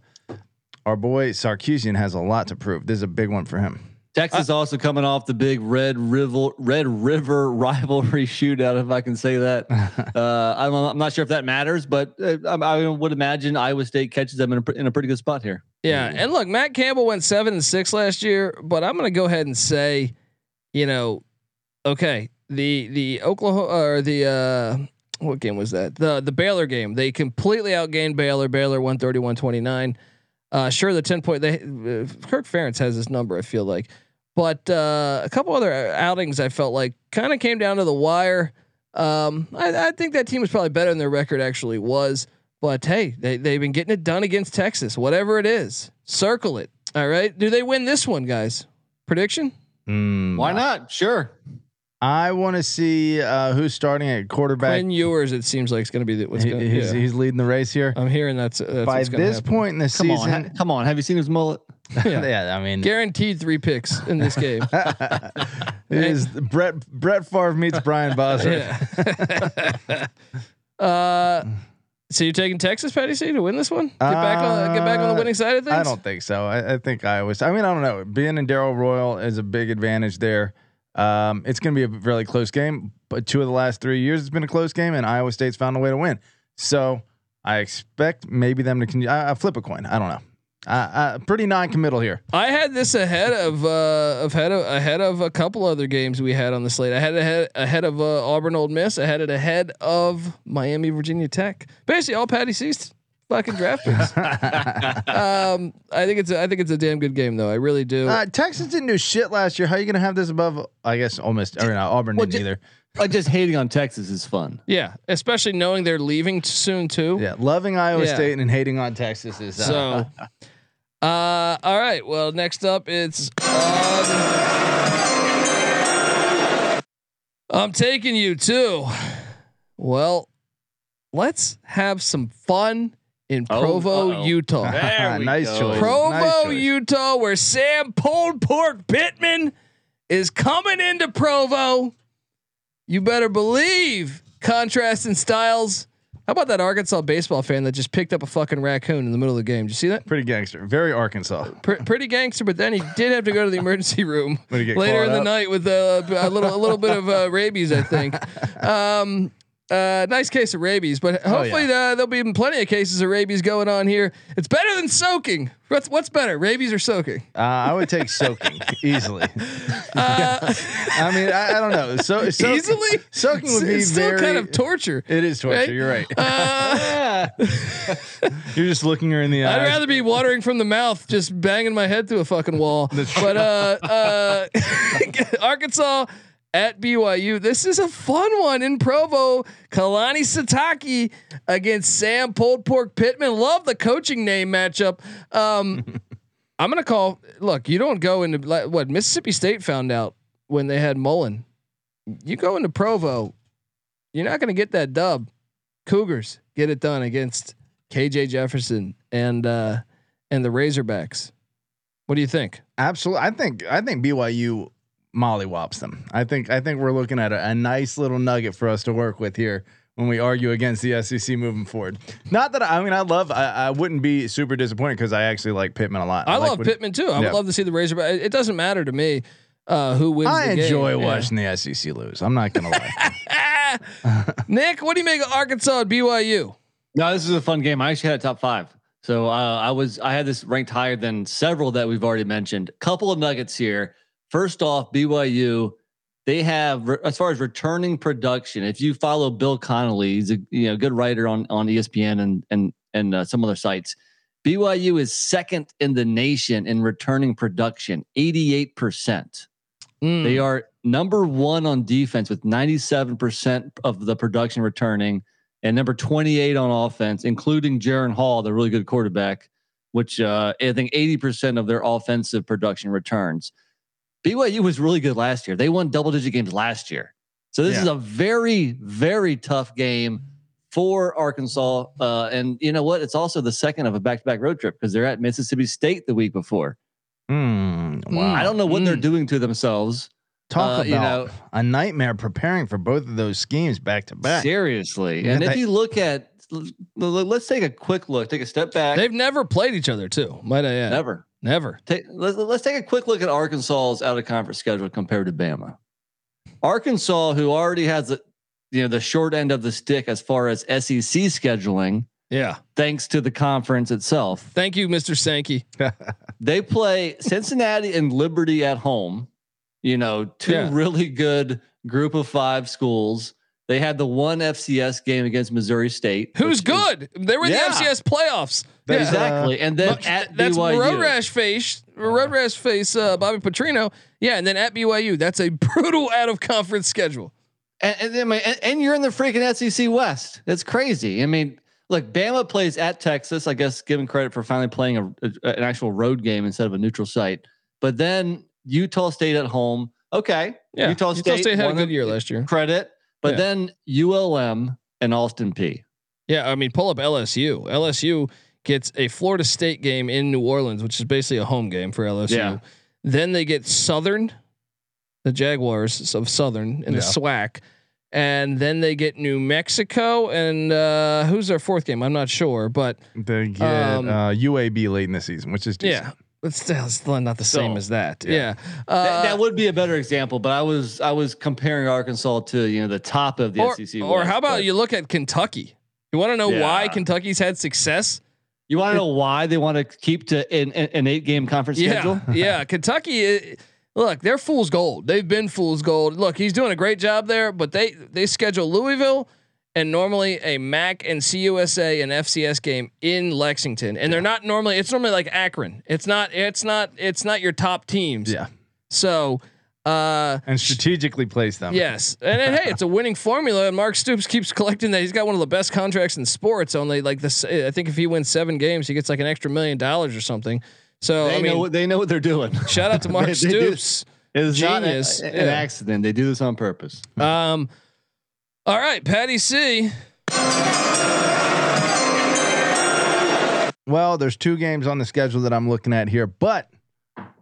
our boy Sarkisian has a lot to prove. This is a big one for him. Texas uh, also coming off the big Red River Red River (laughs) rivalry shootout, if I can say that. (laughs) uh, I'm, I'm, not sure if that matters, but uh, I, I, would imagine Iowa State catches them in a, in a pretty good spot here. Yeah, and look, Matt Campbell went seven and six last year, but I'm going to go ahead and say, you know, okay, the the Oklahoma or the uh, what game was that? The the Baylor game. They completely outgained Baylor. Baylor 131-29. Uh, sure, the ten point. They uh, Kirk Ferentz has this number. I feel like, but uh, a couple other outings I felt like kind of came down to the wire. Um, I, I, think that team was probably better than their record actually was. But hey, they they've been getting it done against Texas. Whatever it is, circle it. All right. Do they win this one, guys? Prediction? Mm, Why not? Sure. I want to see uh, who's starting at quarterback. Quinn Ewers, it seems like it's going to be the, what's going. He's, yeah. he's leading the race here. I'm hearing that's, that's by this happen. point in the come season. On, ha- come on, have you seen his mullet? (laughs) yeah. yeah, I mean, guaranteed three picks in this game. (laughs) it is Brett Brett Favre meets (laughs) Brian Bosworth. Yeah. uh, so you're taking Texas, Patty C, to win this one? Get back on get back on the winning side of things. I don't think so. I, I think I was. I mean, I don't know. Being in Darrell Royal is a big advantage there. Um, it's going to be a really close game, but two of the last three years it's been a close game, and Iowa State's found a way to win. So I expect maybe them to con- I, I flip a coin. I don't know. Uh, uh, pretty non-committal here. I had this ahead of uh, ahead of ahead of a couple other games we had on the slate. I had ahead ahead of uh, Auburn Ole Miss. I had it ahead of Miami Virginia Tech. Basically, all Patty C's fucking draft picks. (laughs) um, I think it's a, I think it's a damn good game though. I really do. Uh, Texas didn't do shit last year. How are you gonna have this above? I guess almost or not. Auburn well, didn't either. But just hating on Texas is fun. Yeah, especially knowing they're leaving soon too. Yeah, loving Iowa yeah. State and hating on Texas is uh, so. Uh, all right. Well, next up it's. Um, I'm taking you too. Well, let's have some fun in oh, Provo, oh, Utah. (laughs) nice go. choice. Provo, nice choice. Utah, where Sam Pulled Pork Pittman is coming into Provo. You better believe contrast in styles. How about that Arkansas baseball fan that just picked up a fucking raccoon in the middle of the game? Did you see that? Pretty gangster. Very Arkansas. pretty gangster, but then he did have to go to the emergency room later in the night with uh, a little a little bit of uh, rabies, I think. (laughs) Um, uh, nice case of rabies, but hopefully oh, yeah. there'll be plenty of cases of rabies going on here. It's better than soaking. What's what's better, rabies or soaking? Uh, I would take soaking (laughs) easily. Uh, (laughs) I mean, I, I, don't know. So, so easily soaking would be it's very, kind of torture. It is torture. Right? You're right. Uh, (laughs) You're just looking her in the eye. I'd rather be watering from the mouth, just banging my head through a fucking wall. but uh, uh, Arkansas at BYU. This is a fun one in Provo. Kalani Sitake against Sam Pulled Pork Pittman. Love the coaching name matchup. Um, (laughs) I'm gonna call. Look, you don't go into what Mississippi State found out when they had Mullen. You go into Provo, you're not gonna get that dub. Cougars get it done against KJ Jefferson and uh, and the Razorbacks. What do you think? Absolutely, I think I think BYU mollywops them. I think I think we're looking at a, a, nice little nugget for us to work with here when we argue against the SEC moving forward. Not that I mean I love I, I wouldn't be super disappointed because I actually like Pittman a lot. I, I love Pittman too. I would love to see the Razor. It doesn't matter to me uh, who wins. I enjoy game. watching yeah. the SEC lose. I'm not gonna lie. (laughs) Nick, what do you make of Arkansas and BYU? No, this is a fun game. I actually had a top five. So uh, I was I had this ranked higher than several that we've already mentioned. Couple of nuggets here. First off, BYU, they have as far as returning production. If you follow Bill Connelly, he's a you know good writer on on ESPN and and and uh, some other sites. BYU is second in the nation in returning production, 88%. Mm. They are number one on defense with 97% of the production returning and number 28 on offense, including Jaren Hall, the really good quarterback, which uh, I think 80% of their offensive production returns. BYU was really good last year. They won double digit games last year. So this Yeah. is a very, very tough game for Arkansas. Uh, and you know what? It's also the second of a back to back road trip because they're at Mississippi State the week before. Hmm, wow. I don't know what they're Mm. doing to themselves. Talk uh, about you know- a nightmare preparing for both of those schemes back to back. Seriously. Yeah, and if they- you look at, l- l- let's take a quick look, take a step back. They've never played each other too. Might I add? Never. Never. Take, let's, let's take a quick look at Arkansas's out of conference schedule compared to Bama. Arkansas, who already has the, you know, the short end of the stick as far as SEC scheduling, Yeah. thanks to the conference itself. Thank you, Mr. Sankey. (laughs) They play Cincinnati and Liberty at home. You know, two Yeah. really good group of five schools. They had the one FCS game against Missouri State. Who's which is- good? They were in Yeah. the FCS playoffs. Yeah. Exactly. And then But at that's BYU. road rash face, road rash face, uh, Bobby Petrino. Yeah, and then at BYU, that's a brutal out of conference schedule. And, and, I mean, and, and you're in the freaking SEC West. That's crazy. I mean, look, Bama plays at Texas. I guess giving credit for finally playing a, a- an actual road game instead of a neutral site. But then Utah State at home. Okay, Yeah, Utah State, had a good year last year. Credit, but Yeah. then ULM and Austin Peay Yeah, I mean, pull up LSU. LSU gets a Florida State game in New Orleans, which is basically a home game for LSU. Yeah. Then they get Southern, the Jaguars of Southern in the SWAC. And then they get New Mexico and uh, who's their fourth game? I'm not sure, but They get Um, uh, UAB late in the season, which is decent. yeah, it's still, it's still not the same So, as that. yeah. Yeah, That, Uh, that would be a better example, but I was I was comparing Arkansas to you know the top of the or, SEC. or West, how about you look at Kentucky? You want to know why Kentucky's had success? You want to know why they want to keep to an, an eight game conference Yeah, schedule? (laughs) yeah. Kentucky, uh, look, they're fool's gold. They've been fool's gold. Look, he's doing a great job there, but they they schedule Louisville and normally a MAC and CUSA and FCS game in Lexington, and they're not normally. It's normally like Akron. It's not. It's not. It's not your top teams. Yeah. So, uh, And strategically place them. Yes, and hey, it's a winning formula. And Mark Stoops keeps collecting that. He's got one of the best contracts in sports. Only like this, I think if he wins seven games, he gets like an extra million dollars or something. So They I mean, know what they know what they're doing. shout out to (laughs) Mark They- they do- Stoops. It's Genius. not a- an Yeah. accident. They do this on purpose. Um, all right, Patty C. Well, there's two games on the schedule that I'm looking at here, but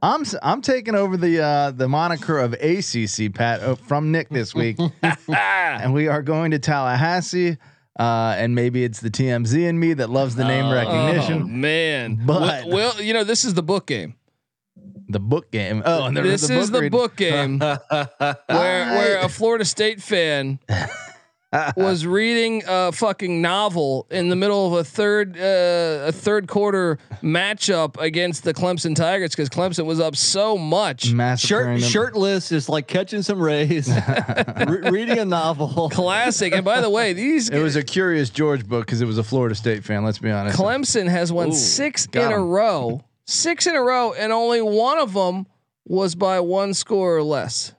I'm I'm taking over the uh, the moniker of ACC Pat uh, from Nick this week, (laughs) (laughs) and we are going to Tallahassee. Uh, and maybe it's the TMZ in me that loves the name Oh recognition. man, But- well, well, you know this is the book game. The book game. Oh, and there This the is the book game (laughs) where where a Florida State fan was reading a fucking novel in the middle of a third uh, a third quarter matchup against the Clemson Tigers because Clemson was up so much. massacring Shirt, shirtless, just like catching some rays, (laughs) re- reading a novel. Classic. And by the way, these It was a Curious George book because it was a Florida State fan. Let's be honest. Clemson has won Ooh, six got in a row, six in a row, and only one of them was by one score or less.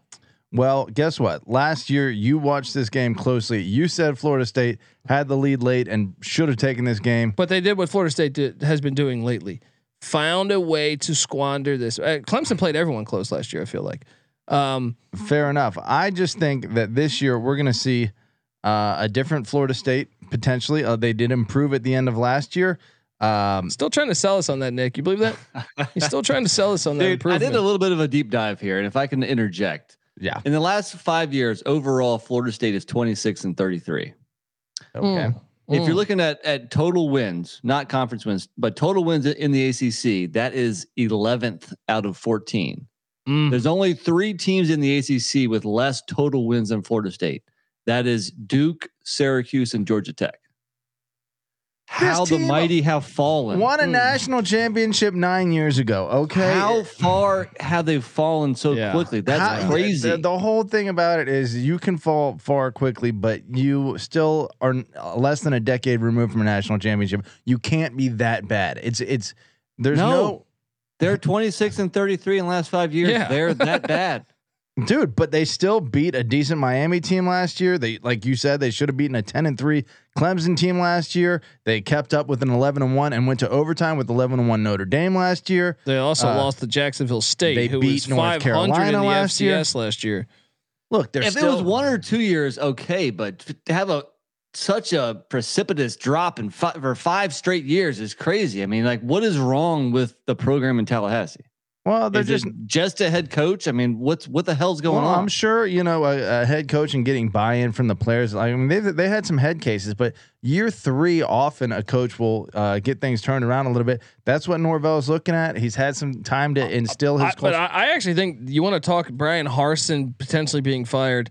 Well, guess what? Last year you watched this game closely. You said Florida State had the lead late and should have taken this game. But they did what Florida State did, has been doing lately. Found a way to squander this. Uh, Clemson played everyone close last year. I feel like. Um, Fair enough. I just think that this year we're going to see uh, a different Florida State potentially. Uh, they did improve at the end of last year. Um, still trying to sell us on that, Nick. You believe that? (laughs) He's still trying to sell us on that Dude, I did a little bit of a deep dive here, and if I can interject, yeah. in the last five years, overall, Florida State is 26 and 33. Okay. Mm. If you're looking at at total wins, not conference wins, but total wins in the ACC, that is 11th out of 14. Mm. There's only three teams in the ACC with less total wins than Florida State. That is Duke, Syracuse, and Georgia Tech. How the mighty have fallen. won a hmm. national championship nine years ago. Okay, How far have they fallen so Yeah. quickly? That's How- crazy. The, the whole thing about it is you can fall far quickly, but you still are uh, less than a decade removed from a national championship. You can't be that bad. It's it's there's No. no, They're 26 and 33 in the last five years. Yeah. They're that bad. (laughs) dude, but they still beat a decent Miami team last year. They like you said they should have beaten a 10 and 3 Clemson team last year. They kept up with an 11 and 1 and went to overtime with 11 and 1 Notre Dame last year. They also Uh, lost to Jacksonville State, they who beat was North 500 in Carolina the last year. FCS last year. Look, if still it was one or two years, okay, but to have a such a precipitous drop in fi- for five straight years is crazy. I mean, like, what is wrong with the program in Tallahassee? Well, they're Is just just a head coach? I mean, what's what the hell's going Well, on? I'm sure you know a, a head coach and getting buy-in from the players. I mean, they they had some head cases, but year three, often a coach will uh, get things turned around a little bit. That's what Norvell is looking at. He's had some time to instill his I, but. I, I actually think you want to talk Bryan Harsin potentially being fired.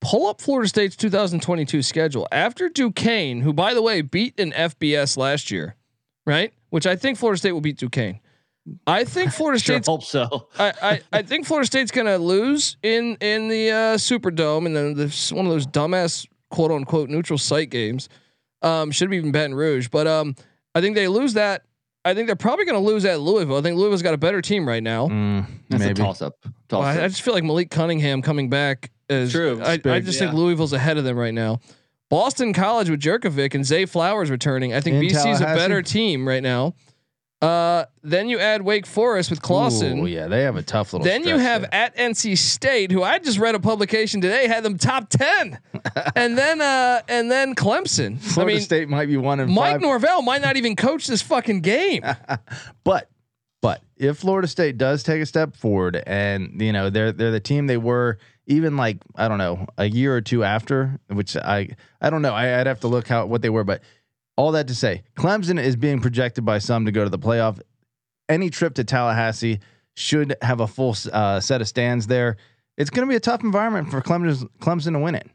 Pull up Florida State's 2022 schedule after Duquesne, who by the way beat an FBS last year, right? Which I think Florida State will beat Duquesne. I think (laughs) Florida sure State's hope so. I, I, I think Florida State's gonna lose in in the uh, Superdome, and then there's one of those dumbass quote unquote neutral site games. Um, should be even Baton Rouge, but um, I think they lose that. I think they're probably gonna lose at Louisville. I think Louisville's got a better team right now. Mm, That's maybe a toss up. Well, I, I just feel like Malik Cunningham coming back is True. I, It's I big. just think Louisville's ahead of them right now. Boston College with Jurkovec and Zay Flowers returning. I think In BC's a better team right now. Uh, then you add Wake Forest with Clawson. Oh yeah, they have a tough little. Then you have there. at NC State, who I just read a publication today had them top ten, (laughs) and then uh and then Clemson. Florida I mean, State might be one in Mike five, Norvell might not even coach this fucking game. (laughs) but but if Florida State does take a step forward, and you know they're they're the team they were even like I don't know a year or two after, which I I don't know. I, I'd have to look how what they were, but all that to say, Clemson is being projected by some to go to the playoff. Any trip to Tallahassee should have a full uh, set of stands there. It's going to be a tough environment for Clemson Clemson to win it.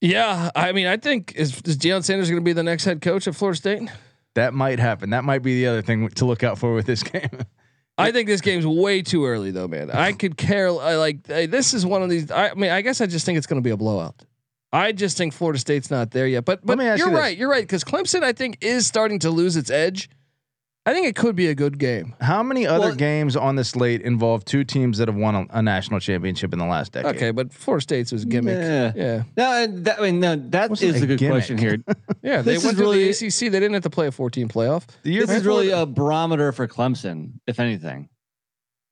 yeah, I mean, I think is is Deion Sanders going to be the next head coach at Florida State? That might happen. That might be the other thing to look out for with this (laughs) game. I think this game's way too early, though, man. I could care. I like hey, this is one of these. I, I mean, I guess I just think it's going to be a blowout. I just think Florida State's not there yet. But but me ask you're you right. You're right because Clemson, I think, is starting to lose its edge. I think it could be a good game. How many other Well- games on the slate involve two teams that have won a, a national championship in the last decade? Okay, but Florida State's was a gimmick. Yeah. Yeah, No, that, I mean, no, that Wasn't is a a good gimmick. question here. (laughs) yeah. They This went is to really- the ACC. They didn't have to play a 14 playoff. The year this is really a barometer for Clemson, if anything.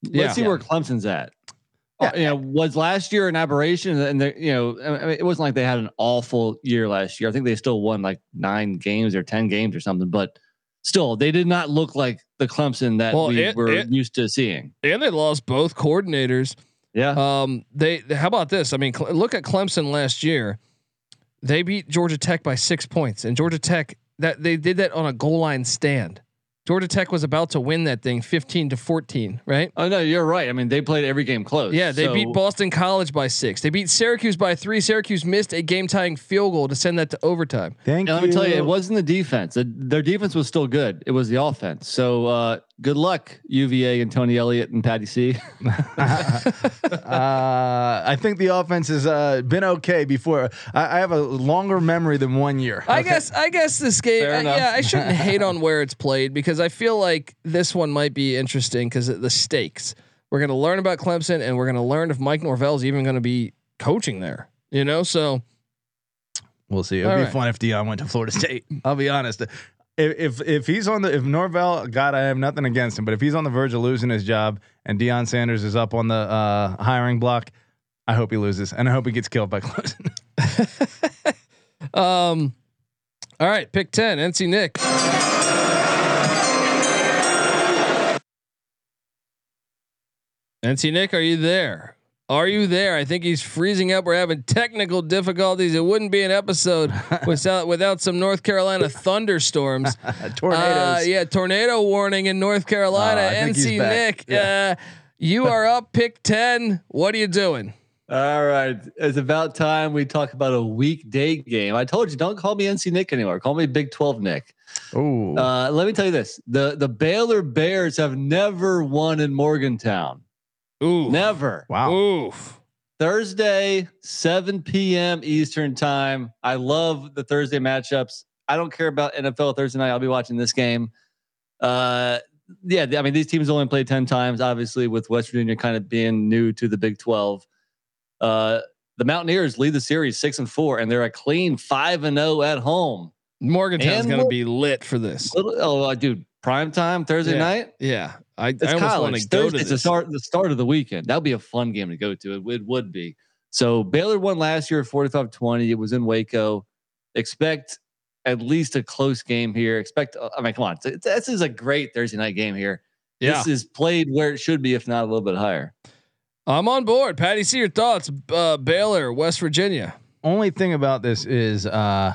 Let's Yeah. see where Clemson's at. Yeah. You know, was last year an aberration? And they, you know, I mean, it wasn't like they had an awful year last year. I think they still won like nine games or ten games or something, but still, they did not look like the Clemson that Well, we it- were it- used to seeing. And they lost both coordinators. Yeah, Um, they how about this? I mean, Cle- look at Clemson last year. They beat Georgia Tech by six points, and Georgia Tech that they did that on a goal line stand. Georgia Tech was about to win that thing, fifteen to fourteen, right? oh no, you're right. I mean, they played every game close. Yeah, they So- beat Boston College by six. They beat Syracuse by three. Syracuse missed a game tying field goal to send that to overtime. Thank you. And let me tell you, it wasn't the defense. The- Their defense was still good. It was the offense. So uh, good luck, UVA and Tony Elliott and Patty C. (laughs) uh, I think the offense has uh, been okay before. I, I have a longer memory than one year. I guess I guess this game. I- yeah, I shouldn't (laughs) hate on where it's played because I feel like this one might be interesting because the stakes. We're going to learn about Clemson and we're going to learn if Mike Norvell's even going to be coaching there. You know, so We'll see. It'd All be right. fun if Deion went to Florida State. I'll be honest. If, if he's on the if Norvell, God, I have nothing against him, but if he's on the verge of losing his job and Deion Sanders is up on the uh, hiring block, I hope he loses and I hope he gets killed by (laughs) Clemson. (laughs) um, all right, pick ten, NC Nick. NC Nick, are you there? Are you there? I think he's freezing up. We're having technical difficulties. It wouldn't be an episode (laughs) without without some North Carolina thunderstorms. (laughs) Tornadoes. Uh, yeah, tornado warning in North Carolina. Uh, I think he's NC. Nick, Yeah. uh, you are up. Pick ten. What are you doing? All right. It's about time we talk about a weekday game. I told you, don't call me NC Nick anymore. Call me Big 12 Nick. Oh, Uh, let me tell you this. The the Baylor Bears have never won in Morgantown. Ooh. Never. wow. Oof. Thursday, 7 p.m. Eastern time. I love the Thursday matchups. I don't care about NFL Thursday night. I'll be watching this game. Uh, yeah, I mean, these teams only played 10 times, obviously, with West Virginia kind of being new to the Big 12. Uh, the Mountaineers lead the series six and four, and they're a clean five and zero at home. Morgantown's And going to be lit for this. Little, oh, uh, dude, prime time Thursday Yeah. night. Yeah. I, It's I almost want college. to go to Thursday, it's the start the start of the weekend. That would be a fun game to go to. It, would- would be. So Baylor won last year 45-20. It was in Waco. Expect at least a close game here. Expect I mean, come on. This is a great Thursday night game here. Yeah. This is played where it should be, if not a little bit higher. I'm on board. Patty, see your thoughts. Uh, Baylor, West Virginia. Only thing about this is uh,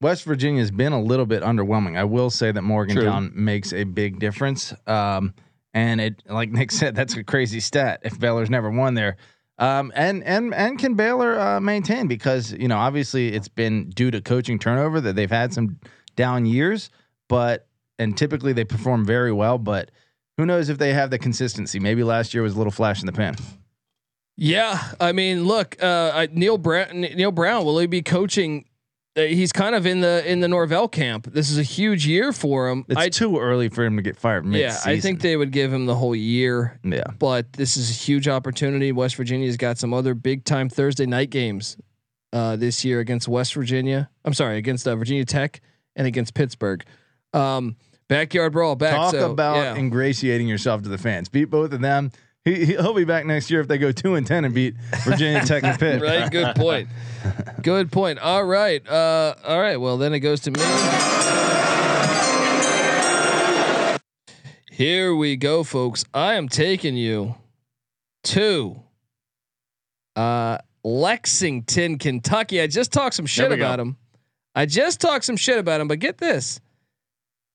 West Virginia's been a little bit underwhelming. I will say that Morgantown makes a big difference. Um, and it, like Nick (laughs) said, that's a crazy stat. If Baylor's never won there, um, and and and can Baylor uh, maintain? Because you know, obviously, it's been due to coaching turnover that they've had some down years, but and typically they perform very well. But who knows if they have the consistency? Maybe last year was a little flash in the pan. Yeah, I mean, look, uh, I- Neal Brown. Neal Brown will he be coaching? Uh, he's kind of in the in the Norvell camp. This is a huge year for him. It's I, too early for him to get fired. yeah, Mid-season. I think they would give him the whole year. Yeah. but this is a huge opportunity. West Virginia's got some other big time Thursday night games uh, this year against West Virginia. I'm sorry, against uh, Virginia Tech and against Pittsburgh. Um, backyard brawl back. Talk so, about yeah. ingratiating yourself to the fans. Beat both of them. He, he'll be back next year if they go two and ten and beat Virginia Tech and Pitt. right. Good point. Good point. All right. Uh, all right. Well, then it goes to me. Here we go, folks. I am taking you to uh, Lexington, Kentucky. I just talked some shit we go. about him. I just talked some shit about him, but get this.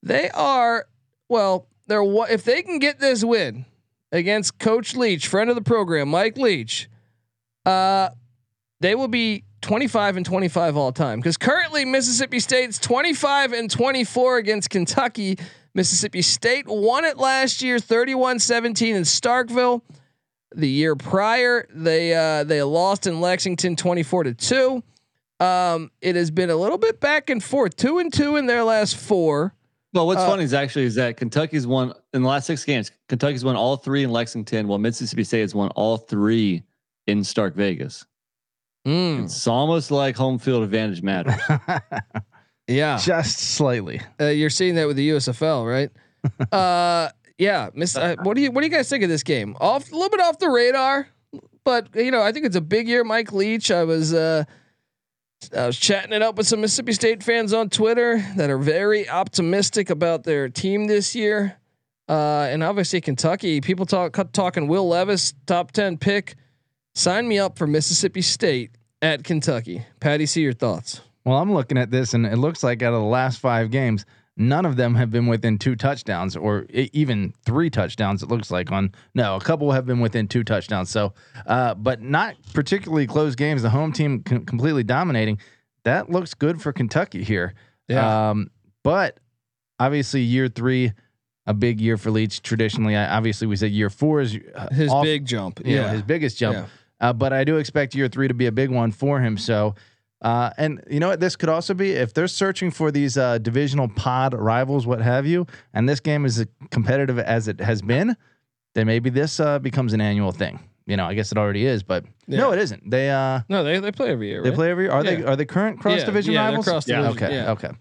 They are well, they're what if they can get this win against Coach Leach, friend of the program, Mike Leach, uh, they will be 25 and 25 all time. Because currently Mississippi State's 25 and 24 against Kentucky. Mississippi State won it last year, 31-17 in Starkville. The year prior, they uh, they lost in Lexington 24 to 2. Um, it has been a little bit back and forth, two and two in their last four. Well, what's Uh, funny is actually is that Kentucky's won in the last six games. Kentucky's won all three in Lexington, while Mississippi State has won all three in Stark Vegas. Mm, It's almost like home field advantage matters. (laughs) yeah, Just slightly. uh, you're seeing that with the USFL, right? (laughs) uh, yeah, Miss. Uh, what do you What do you guys think of this game? Off a little bit off the radar, but you know, I think it's a big year. Mike Leach. I was uh, I was chatting it up with some Mississippi State fans on Twitter that are very optimistic about their team this year. Uh, and obviously Kentucky, people talk talking Will Levis, top ten pick. Sign me up for Mississippi State at Kentucky. Patty, see your thoughts. Well, I'm looking at this, and it looks like out of the last five games, none of them have been within two touchdowns, or even three touchdowns. It looks like on no, a couple have been within two touchdowns. So, uh, but not particularly close games. The home team com- completely dominating. That looks good for Kentucky here. Yeah. Um, but obviously, year three, a big year for Leach. Traditionally, I, obviously, we said year four is uh, His off- big jump. you know, yeah. his biggest jump. Yeah. Uh, but I do expect year three to be a big one for him. So, uh, and you know what? This could also be if they're searching for these uh, divisional pod rivals, what have you, and this game is as competitive as it has been, then maybe this uh, becomes an annual thing. You know, I guess it already is, but no, it isn't. They uh, No, they, they play every year. they right? play every. Year. Are they are they current cross division yeah, rivals? They're cross Yeah. division. okay, yeah. okay.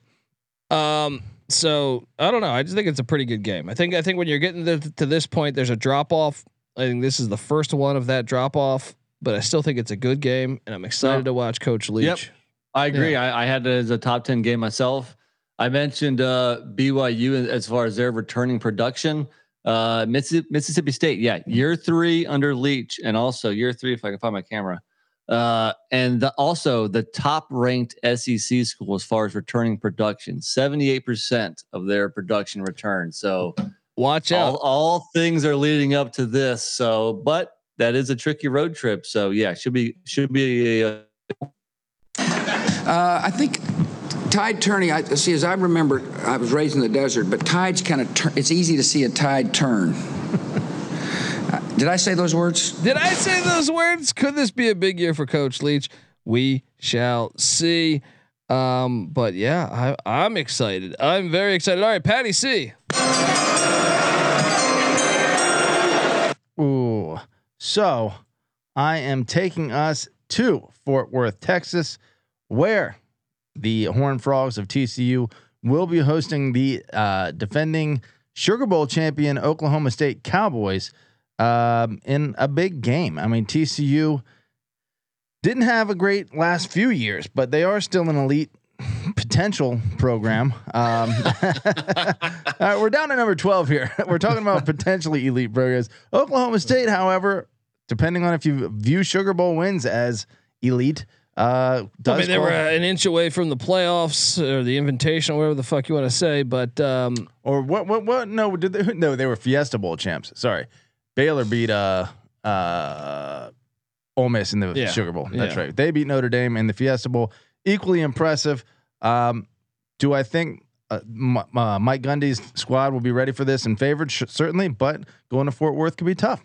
Um. So I don't know. I just think it's a pretty good game. I think I think when you're getting to, to this point, there's a drop off. I think this is the first one of that drop off, but I still think it's a good game, and I'm excited to watch Coach Leach. Yep. I agree. I, I had it as a top 10 game myself. I mentioned uh, BYU as far as their returning production. Uh, Missi- Mississippi State, yeah, year three under Leach, and also year three, if I can find my camera. Uh, and the, also the top ranked SEC school as far as returning production 78% of their production return. So Watch out. all, all things are leading up to this. So, but that is a tricky road trip. So yeah, should be should be a, Uh, I think tide turning. I see. As I remember, I was raised in the desert, but tides kind of. Tur- it's easy to see a tide turn. Uh, Did I say those words? Did I say those words? Could this be a big year for Coach Leach? We shall see. Um, but yeah, I, I'm excited. I'm very excited. All right, Patty C. So I am taking us to Fort Worth, Texas, where the Horned Frogs of TCU will be hosting the uh, defending Sugar Bowl champion Oklahoma State Cowboys um, in a big game. I mean, TCU didn't have a great last few years, but they are still an elite potential program. Um, (laughs) all right, we're down to number 12 here. (laughs) We're talking about potentially elite programs. Oklahoma State, however, depending on if you view Sugar Bowl wins as elite, uh, I mean, they were an inch away from the playoffs or the invitation, or whatever the fuck you want to say. But um, or what? What? What? No, did they? No, they were Fiesta Bowl champs. Sorry, Baylor beat uh uh Ole Miss in the Yeah. Sugar Bowl. That's Yeah. right. They beat Notre Dame in the Fiesta Bowl. Equally impressive. Um, do I think uh, M- uh, Mike Gundy's squad will be ready for this and favored? Sh- certainly, but going to Fort Worth could be tough.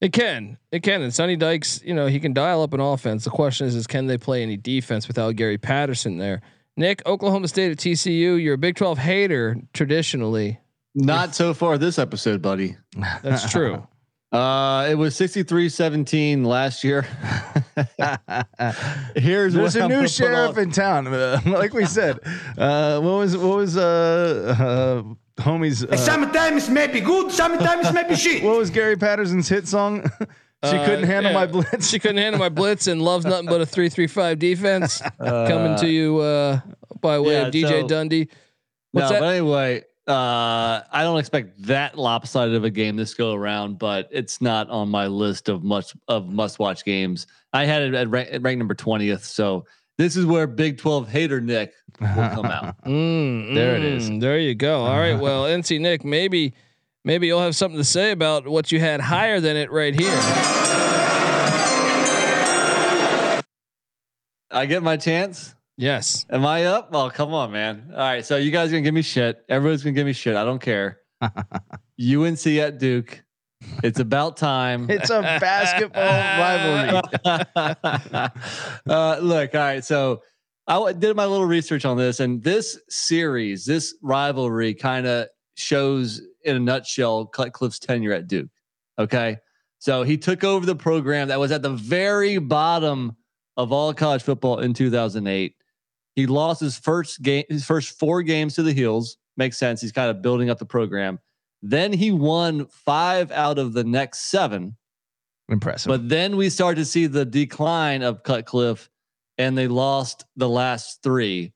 It can, it can. And Sonny Dykes, you know, he can dial up an offense. The question is, is can they play any defense without Gary Patterson there? Nick, Oklahoma State at TCU. You're a Big 12 hater traditionally. not so far this episode, buddy. (laughs) That's true. Uh, it was 63-17 last year. (laughs) Here's There's a I'm new sheriff in town. Uh, (laughs) like we said, uh, what was what was uh, uh homies? Uh, Sometimes it may be good, sometimes it may be (laughs) shit. what was Gary Patterson's hit song? (laughs) she Uh, couldn't handle yeah. my blitz. She couldn't handle my blitz and loves nothing but a (laughs) three-three-five defense. coming to you uh, by way yeah, of DJ so- Dundee. No, that? but anyway, uh, I don't expect that lopsided of a game this go around, but it's not on my list of much of must watch games. I had it at rank, at rank number twentieth, so this is where Big Twelve hater Nick will come out. (laughs) Mm, There it is. mm, There you go. All right. Well, NC Nick, maybe maybe you'll have something to say about what you had higher than it right here. I get my chance. Yes. Am I up? Oh, come on, man. All right, so you guys are gonna give me shit. Everybody's gonna give me shit. I don't care. (laughs) UNC at Duke. It's about time. (laughs) it's a basketball rivalry. uh, look, all right. So I did my little research on this, and this series, this rivalry, kind of shows in a nutshell Cutcliffe's tenure at Duke. Okay, so he took over the program that was at the very bottom of all college football in 2008. He lost his first game, his first four games to the Heels. Makes sense. He's kind of building up the program. Then he won five out of the next seven. Impressive. But then we start to see the decline of Cutcliffe, and they lost the last three.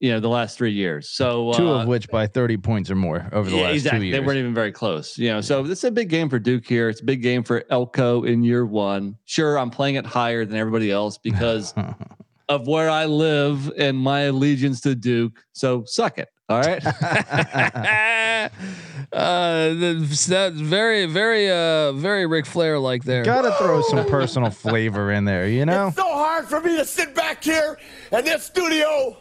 You know, the last three years. So two uh, of which by 30 points or more over the yeah, last exactly. two years. They weren't even very close. You know, so this is a big game for Duke here. It's a big game for Elko in year one. Sure, I'm playing it higher than everybody else because (laughs) of where I live and my allegiance to Duke. So suck it. All right. (laughs) (laughs) uh, that's, that's very, very, uh, very Ric Flair like there. Gotta throw some personal flavor in there, you know? It's so hard for me to sit back here in this studio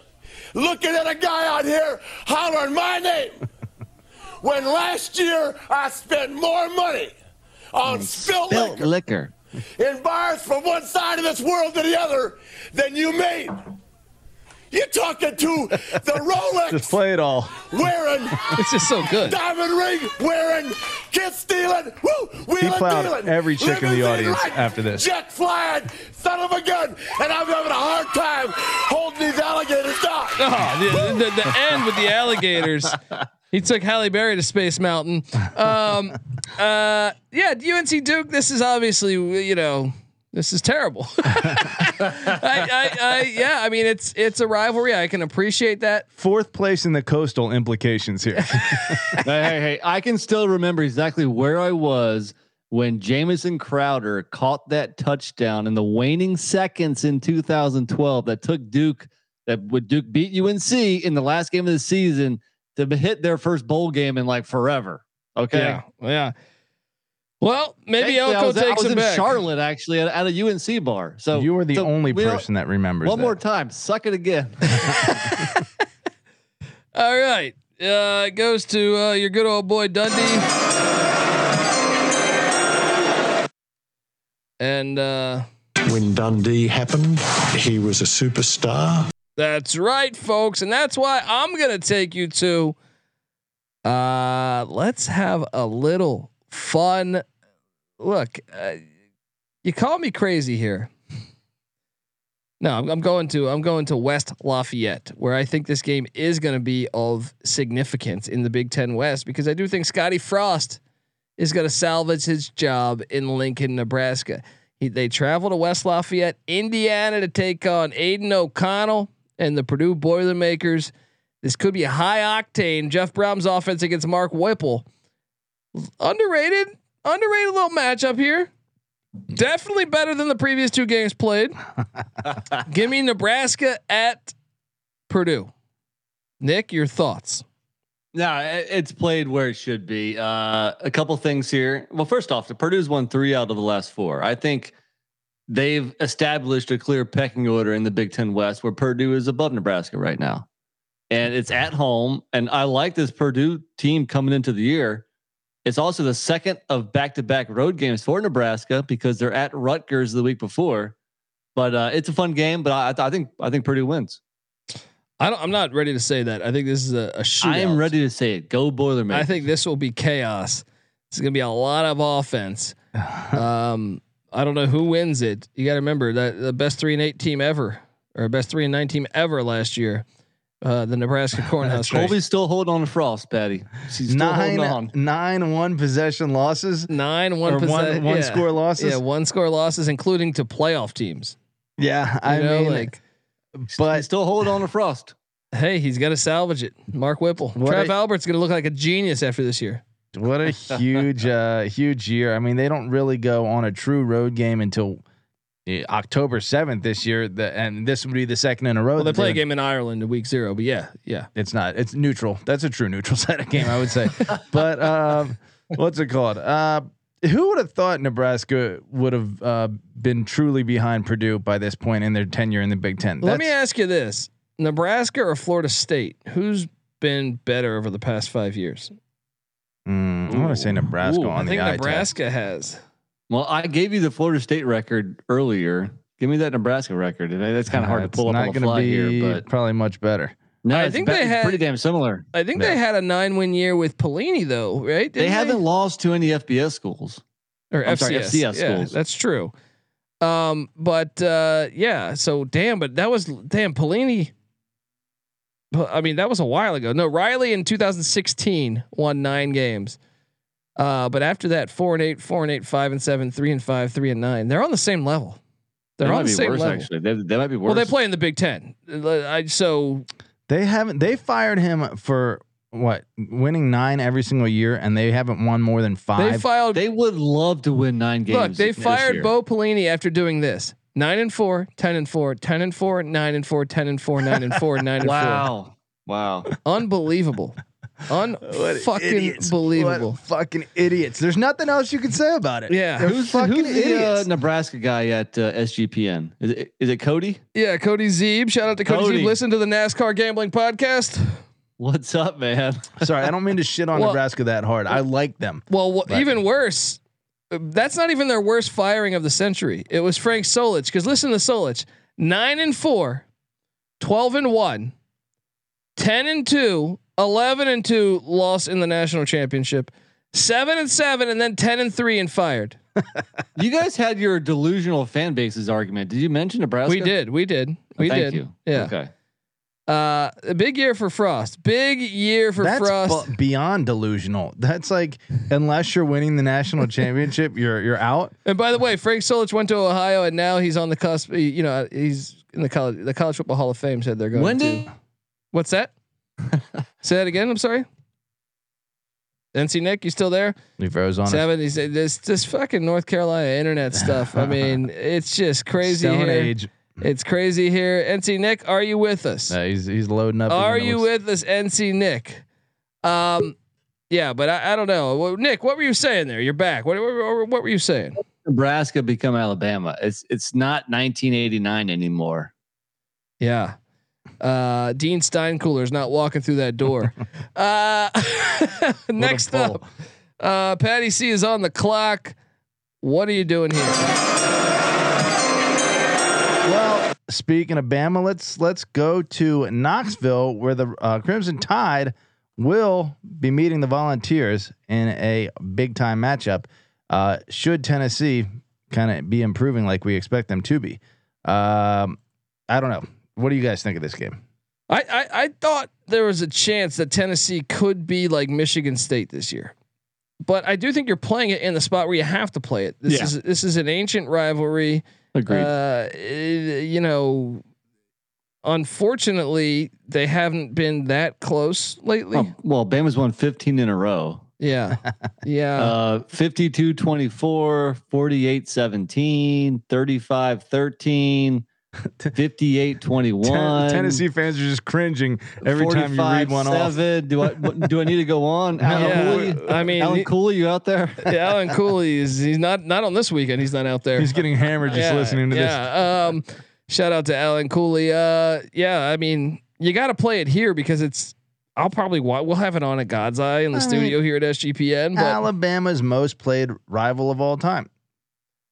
looking at a guy out here hollering my name. (laughs) when last year I spent more money on spilt Spilt liquor liquor. in bars from one side of this world to the other than you made. You're talking to the (laughs) Rolex Just play it all. wearing, (laughs) It's just so good. diamond ring wearing, kiss stealing, woo, wheeling plowed dealing, every chick in the audience riding, after this. jet flying, son of a gun, and I'm having a hard time holding these alligators down. Oh, the, the, the (laughs) end with the alligators. He took Halle Berry to Space Mountain. Um, uh, yeah, UNC Duke. This is obviously, you know, this is terrible. (laughs) I, I, I, yeah, I mean, it's it's a rivalry. I can appreciate that. Fourth place in the coastal implications here. (laughs) hey, hey, hey, I can still remember exactly where I was when Jamison Crowder caught that touchdown in the waning seconds in 2012 that took Duke, that would Duke beat UNC in the last game of the season to hit their first bowl game in like forever. Okay. Yeah, yeah. Well, maybe Actually, I Elko was, I was in back. Charlotte actually at, at a UNC bar. So you were the so only person that remembers. One that. more time, suck it again. (laughs) (laughs) All right. Uh, it goes to uh, your good old boy Dundee. And uh, When Dundee happened, he was a superstar. that's right, folks. And that's why I'm going to take you to uh, let's have a little fun. Look, uh, you call me crazy here. No, I'm, I'm going to I'm going to West Lafayette, where I think this game is going to be of significance in the Big Ten West, because I do think Scotty Frost is going to salvage his job in Lincoln, Nebraska. He, they travel to West Lafayette, Indiana, to take on Aidan O'Connell and the Purdue Boilermakers. This could be a high octane Jeff Brohm's offense against Mark Whipple. Underrated, underrated little matchup here. Definitely better than the previous two games played. (laughs) Give me Nebraska at Purdue. Nick, your thoughts? No, it's played where it should be. Uh, a couple things here. Well, first off, the Purdue's won three out of the last four. I think they've established a clear pecking order in the Big Ten West, where Purdue is above Nebraska right now, and it's at home. And I like this Purdue team coming into the year. It's also the second of back-to-back road games for Nebraska because they're at Rutgers the week before. But uh, it's a fun game. But I, I think I think Purdue wins. I don't, I'm not ready to say that. I think this is a, a shootout. I am ready to say it. Go Boilermakers. I think this will be chaos. It's going to be a lot of offense. (laughs) Um, I don't know who wins it. You got to remember that the best three and eight team ever, or best three and nine team ever last year, uh, the Nebraska (laughs) Cornhuskers. Colby's still holding on to Frost, Patty. She's still holding on. nine nine one possession losses. Nine one Or one- possess- one yeah. score losses? Yeah, one score losses, including to playoff teams. Yeah, You I know, mean, like, but He's still holding on to Frost. hey, he's got to salvage it. Mark Whipple, What Trev a- Albert's going to look like a genius after this year. What a (laughs) huge, uh, huge year. I mean, they don't really go on a true road game until October seventh this year. The, and this would be the second in a row. Well, they play a game in Ireland in week zero, but yeah, yeah. It's not. It's neutral. That's a true neutral (laughs) side of game, I would say. but um, what's it called? Uh, who would have thought Nebraska would have uh, been truly behind Purdue by this point in their tenure in the Big Ten? Let me ask you this: Nebraska or Florida State? Who's been better over the past five years? Mm, I want to say Nebraska Ooh, on I the think Nebraska has. Well, I gave you the Florida State record earlier. Give me that Nebraska record. And That's kind of hard to pull up on the gonna fly be here, but probably much better. no, I think ba- they it's had- pretty damn similar. I think Yeah. they had a nine-win year with Pelini, though, right? They Didn't haven't lost to any FBS schools. or I'm FCS. sorry, FCS yeah, schools. that's true. Um, but uh, yeah, so damn, but that was damn Pelini. I mean, that was a while ago. No, Riley in 2016 won nine games. Uh, but after that, four and eight, four and eight, five and seven, three and five, three and nine. They're on the same level. They're they on might the be same worse, level. actually. They, they might be worse. Well, they play in the Big Ten. I, so They haven't. They fired him for what? Winning nine every single year, and they haven't won more than five. they five. filed. They would love to win nine games. look, they this fired year. Bo Pelini after doing this: nine and four, 10 and four, 10 and four, nine and four, 10 and four, nine and four, nine and four. (laughs) Wow. Wow. Unbelievable. Un fucking idiots. believable. What fucking idiots. There's nothing else you can say about it. Yeah. They're Who's, fucking who's the uh. Nebraska guy at uh, SGPN? Is it, is it Cody? Yeah, Cody Zeeb. Shout out to Cody, Cody. Zeeb. Listen to the NASCAR gambling podcast. What's up, man? (laughs) Sorry, I don't mean to shit on Well- Nebraska that hard. I like them. Well, wha- Right. even worse, that's not even their worst firing of the century. It was Frank Solich. Because listen to Solich 9 and 4, 12 and 1, 10 and 2, 11 and 2 loss in the national championship, 7 and 7, and then 10 and 3 and fired. (laughs) You guys had your delusional fan bases argument. Did you mention Nebraska? We did. We did. We Thank did. you. Yeah. Okay. Uh, a big year for Frost. Big year for That's Frost. bu- beyond delusional. That's like unless you're winning the national (laughs) championship, you're you're out. And by the way, Frank Solich went to Ohio, and now he's on the cusp. You know, he's in the college. The College Football Hall of Fame said they're going When to. did What's that? (laughs) Say that again. I'm sorry. NC Nick, you still there? We froze on us. Seven. He said this this fucking North Carolina internet stuff. I mean, (laughs) it's just crazy Stone here. age. It's crazy here. NC Nick, are you with us? Uh, he's he's loading up. Are you with us, NC Nick? Um, yeah, but I, I don't know. Well, Nick, what were you saying there? You're back. What, what, what were you saying? Nebraska become Alabama. It's it's not 1989 anymore. Yeah. Uh, Dean is not walking through that door. (laughs) uh, (laughs) next up, uh, Patty C is on the clock. What are you doing here? Well, speaking of Bama, let's let's go to Knoxville, where the uh, Crimson Tide will be meeting the Volunteers in a big time matchup. Uh, should Tennessee kind of be improving like we expect them to be? Um, I don't know. What do you guys think of this game? I, I I thought there was a chance that Tennessee could be like Michigan State this year, but I do think you're playing it in the spot where you have to play it. This Yeah. is this is an ancient rivalry. Agreed. Uh, you know, unfortunately, they haven't been that close lately. Oh, well, Bama's won 15 in a row. Yeah, (laughs) yeah. Uh, 52 24, 48 17, 35 13, 58 21. Tennessee fans are just cringing every time you read one off. seven. Do I do I need to go on? (laughs) Alan Yeah, Cooley? I mean, Alan Cooley, you out there? (laughs) Yeah, Alan Cooley is he's not not on this weekend. He's not out there. He's getting hammered just yeah, listening to this. yeah. Um, shout out to Alan Cooley. Uh, yeah, I mean, you got to play it here because it's. I'll probably wa- we'll have it on at God's Eye in the All right. studio here at SGPN. But Alabama's most played rival of all time.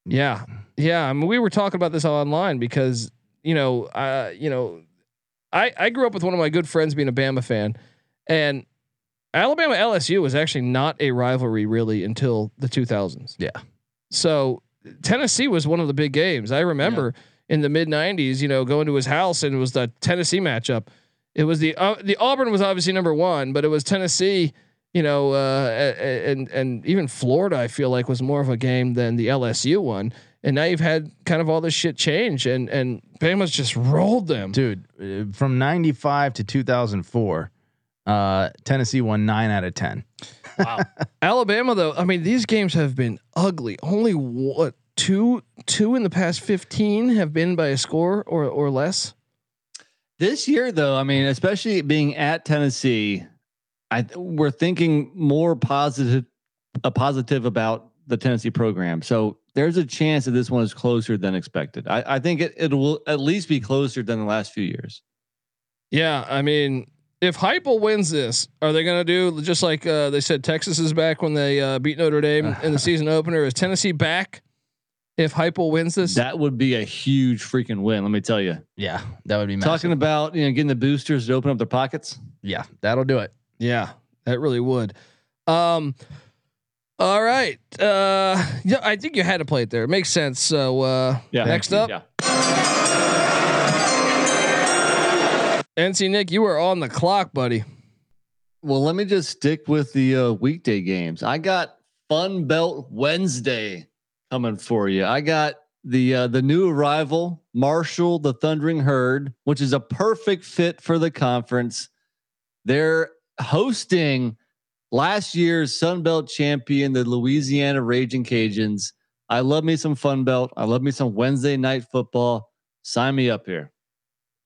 yeah, yeah. I mean, we were talking about this online because you know, uh, you know, I I grew up with one of my good friends being a Bama fan, and Alabama LSU was actually not a rivalry really until the 2000s. Yeah. So Tennessee was one of the big games. I remember in the mid '90s, you know, going to his house and it was the Tennessee matchup. It was the uh, the Auburn was obviously number one, but it was Tennessee. You know, uh, and and even Florida, I feel like was more of a game than the LSU one. And now you've had kind of all this shit change, and and Bama's just rolled them. Dude, uh, from 95 to 2004, uh, Tennessee won nine out of 10. Wow, (laughs) Alabama, though, I mean, these games have been ugly. Only what two two in the past fifteen have been by a score or or less. This year, though, I mean, especially being at Tennessee, I we're thinking more positive, a positive about the Tennessee program. So there's a chance that this one is closer than expected. I, I think it it will at least be closer than the last few years. Yeah, I mean, if Heupel wins this, are they going to do just like uh, they said Texas is back when they uh, beat Notre Dame in the (laughs) season opener? Is Tennessee back if Heupel wins this? That would be a huge freaking win. Let me tell you. Yeah, that would be massive. Talking about you know getting the boosters to open up their pockets. yeah, that'll do it. yeah, that really would. Um, all right. Uh, yeah, I think you had to play it there. It makes sense. So uh, Yeah. next up, Yeah. NC Nick, you are on the clock, buddy. Well, let me just stick with the uh, weekday games. I got Fun Belt Wednesday coming for you. I got the uh, the new arrival, Marshall, the Thundering Herd, which is a perfect fit for the conference. They're hosting last year's Sun Belt champion, the Louisiana Raging Cajuns. I love me some Fun Belt. I love me some Wednesday night football. Sign me up here.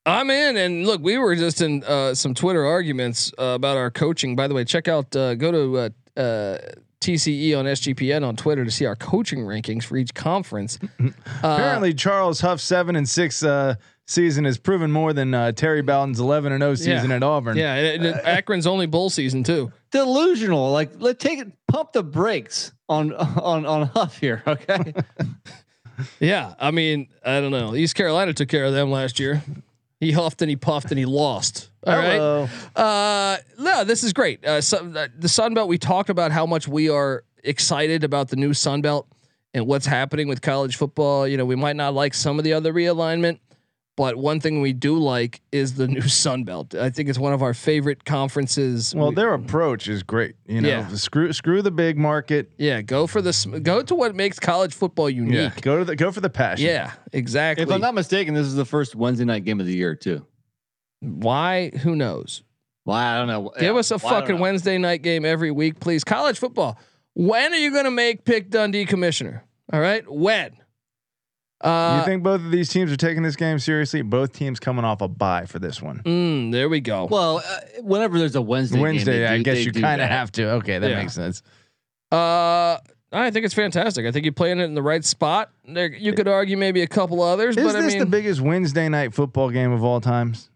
I'm in, and look, we were just in uh, some Twitter arguments uh, about our coaching. By the way, check out uh, go to uh, uh, TCE on SGPN on Twitter to see our coaching rankings for each conference. Uh, (laughs) Apparently, Charles Huff, seven and six uh, season has proven more than uh, Terry Bowden's eleven and zero season Yeah. at Auburn. yeah, and, and Akron's only bowl season too. Delusional. Like let take it pump the brakes on on on Huff here, okay? (laughs) Yeah, I mean, I don't know. East Carolina took care of them last year. He huffed and he puffed and he lost. All right. Hello. Uh, no, this is great. Uh, so, uh, the Sun Belt. We talked about how much we are excited about the new Sun Belt and what's happening with college football. You know, we might not like some of the other realignment, but one thing we do like is the new (laughs) Sun Belt. I think it's one of our favorite conferences. Well, We- their approach is great. You know, Yeah. screw screw the big market. yeah, go for this. Go to what makes college football Yeah, unique. go to the go for the passion. Yeah, exactly. if I'm not mistaken, this is the first Wednesday night game of the year too. Why? Who knows? Well, I don't know. Give Yeah, us a well, fucking. Wednesday night game every week, please. College football. When are you going to make Pick Dundee commissioner? All right, when? Uh, you think both of these teams are taking this game seriously? Both teams coming off a bye for this one. mm, there we go. Well, uh, whenever there's a Wednesday, game, Wednesday, they I guess you kind of have to. Okay, that Yeah. makes sense. Uh, I think it's fantastic. I think you're playing it in the right spot. There, you could argue maybe a couple others, Is but I this mean, the biggest Wednesday night football game of all times?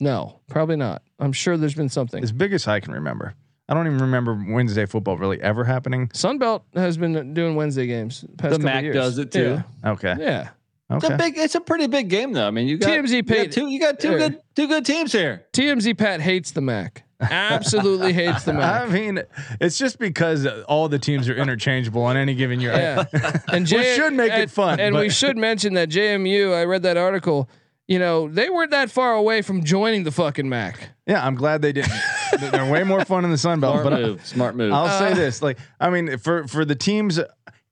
no, probably not. I'm sure there's been something. As big as I can remember. I don't even remember Wednesday football really ever happening. Sunbelt has been doing Wednesday games. the Past The MAC years. does it too. Okay. Yeah. yeah. It's Okay. a big. It's a pretty big game, though. I mean, you got TMZ you got two. You got two Yeah. good, two good teams here. TMZ Pat hates the Mac. Absolutely (laughs) hates the Mac. I mean, it's just because all the teams are interchangeable on any given year. Yeah. (laughs) And We should make it fun, And we should mention that JMU. I read that article. You know, they weren't that far away from joining the fucking Mac. Yeah, I'm glad they didn't. (laughs) They're way more fun in the Sun Belt. Smart But move. Smart move. I'll say Uh, this: like, I mean, for for the teams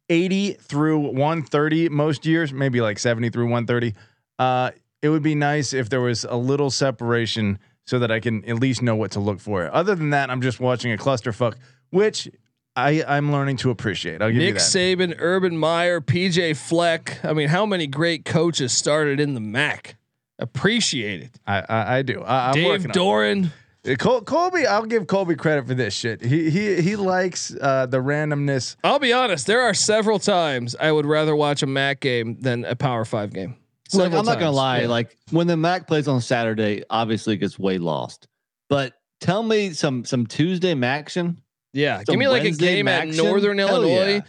80 through 130 most years, maybe like 70 through 130. Uh, it would be nice if there was a little separation so that I can at least know what to look for. Other than that, I'm just watching a clusterfuck, which I I'm learning to appreciate. I'll give you Nick that. Saban, Urban Meyer, PJ Fleck. I mean, how many great coaches started in the MAC? Appreciate it. I, I I do. I, I'm Dave working on. Doeren. Uh, Col- Colby, I'll give Colby credit for this shit. He he he likes uh, the randomness. I'll be honest. There are several times I would rather watch a MAC game than a Power Five game. Look, Several I'm not gonna lie. Yeah. Like when the MAC plays on Saturday, obviously it gets way lost. But tell me some some Tuesday action. Yeah, give me like Wednesday a game at action? Northern Hell Illinois. yeah.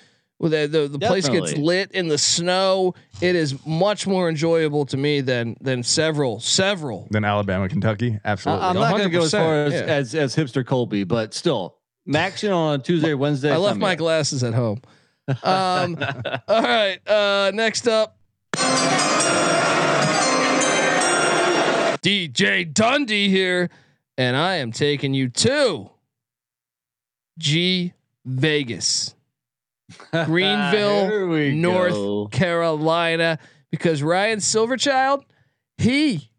Well, the the, the place gets lit in the snow. It is much more enjoyable to me than than several several. Than Alabama, Kentucky, absolutely. I, am not gonna go as far as, yeah. as as hipster Colby, but still, action on Tuesday or Wednesday. I left sign me my up. glasses at home. Um, (laughs) all right. Uh, next up, DJ Dundee here, and I am taking you to G Vegas, Here Greenville, (laughs) North go. Carolina, because Ryan Silverfield, he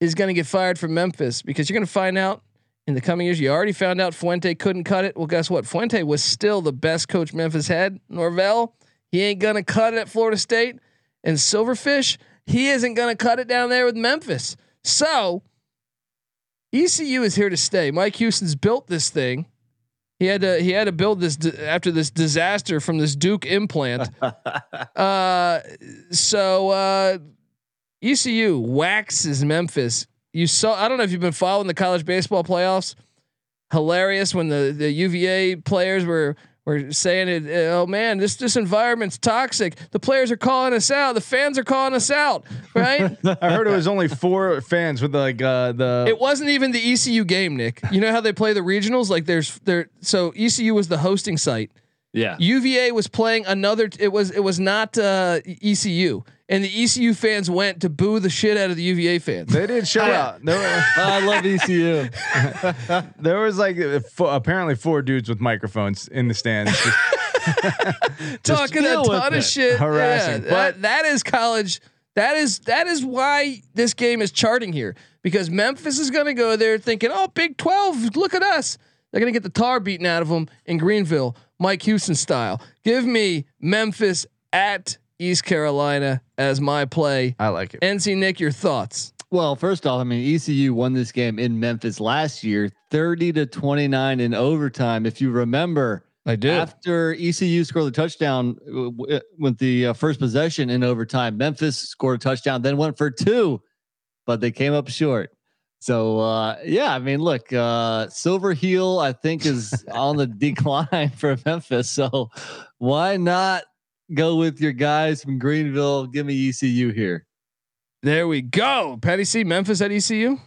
is going to get fired from Memphis because you're going to find out in the coming years. You already found out Fuente couldn't cut it. Well, guess what? Fuente was still the best coach Memphis had. Norvell, he ain't going to cut it at Florida State. And Silverfish, he isn't going to cut it down there with Memphis. So ECU is here to stay. Mike Houston's built this thing. He had to he had to build this after this disaster from this Duke implant. (laughs) uh, so uh, ECU waxes Memphis. You saw. I don't know if you've been following the college baseball playoffs. Hilarious when the the UVA players were were saying it. Oh man, this this environment's toxic. The players are calling us out. The fans are calling us out. Right. (laughs) I heard it was only four fans with like uh, the. It wasn't even the ECU game, Nick. You know how they play the regionals? Like there's there. So ECU was the hosting site. Yeah. UVA was playing another. It was it was not uh, ECU, and the ECU fans went to boo the shit out of the UVA fans. they did show out. There, (laughs) I love ECU. (laughs) there was like apparently four dudes with microphones in the stands. (laughs) Talking a ton of shit. Harassing, Yeah, but- that, that is college. That is that is why this game is charting here because Memphis is going to go there thinking, "Oh, Big 12, look at us." They're going to get the tar beaten out of them in Greenville, Mike Houston style. Give me Memphis at East Carolina as my play. I like it. NC Nick, your thoughts? Well, first off, I mean ECU won this game in Memphis last year, 30 to 29 in overtime. If you remember, I do. after ECU scored the touchdown uh, with the uh, first possession in overtime, Memphis scored a touchdown, then went for two, but they came up short. So uh, yeah, I mean, look, uh, Silver Heel, I think is (laughs) on the decline for Memphis. So why not go with your guys from Greenville? Give me ECU here. There we go. Patty C. Memphis at ECU.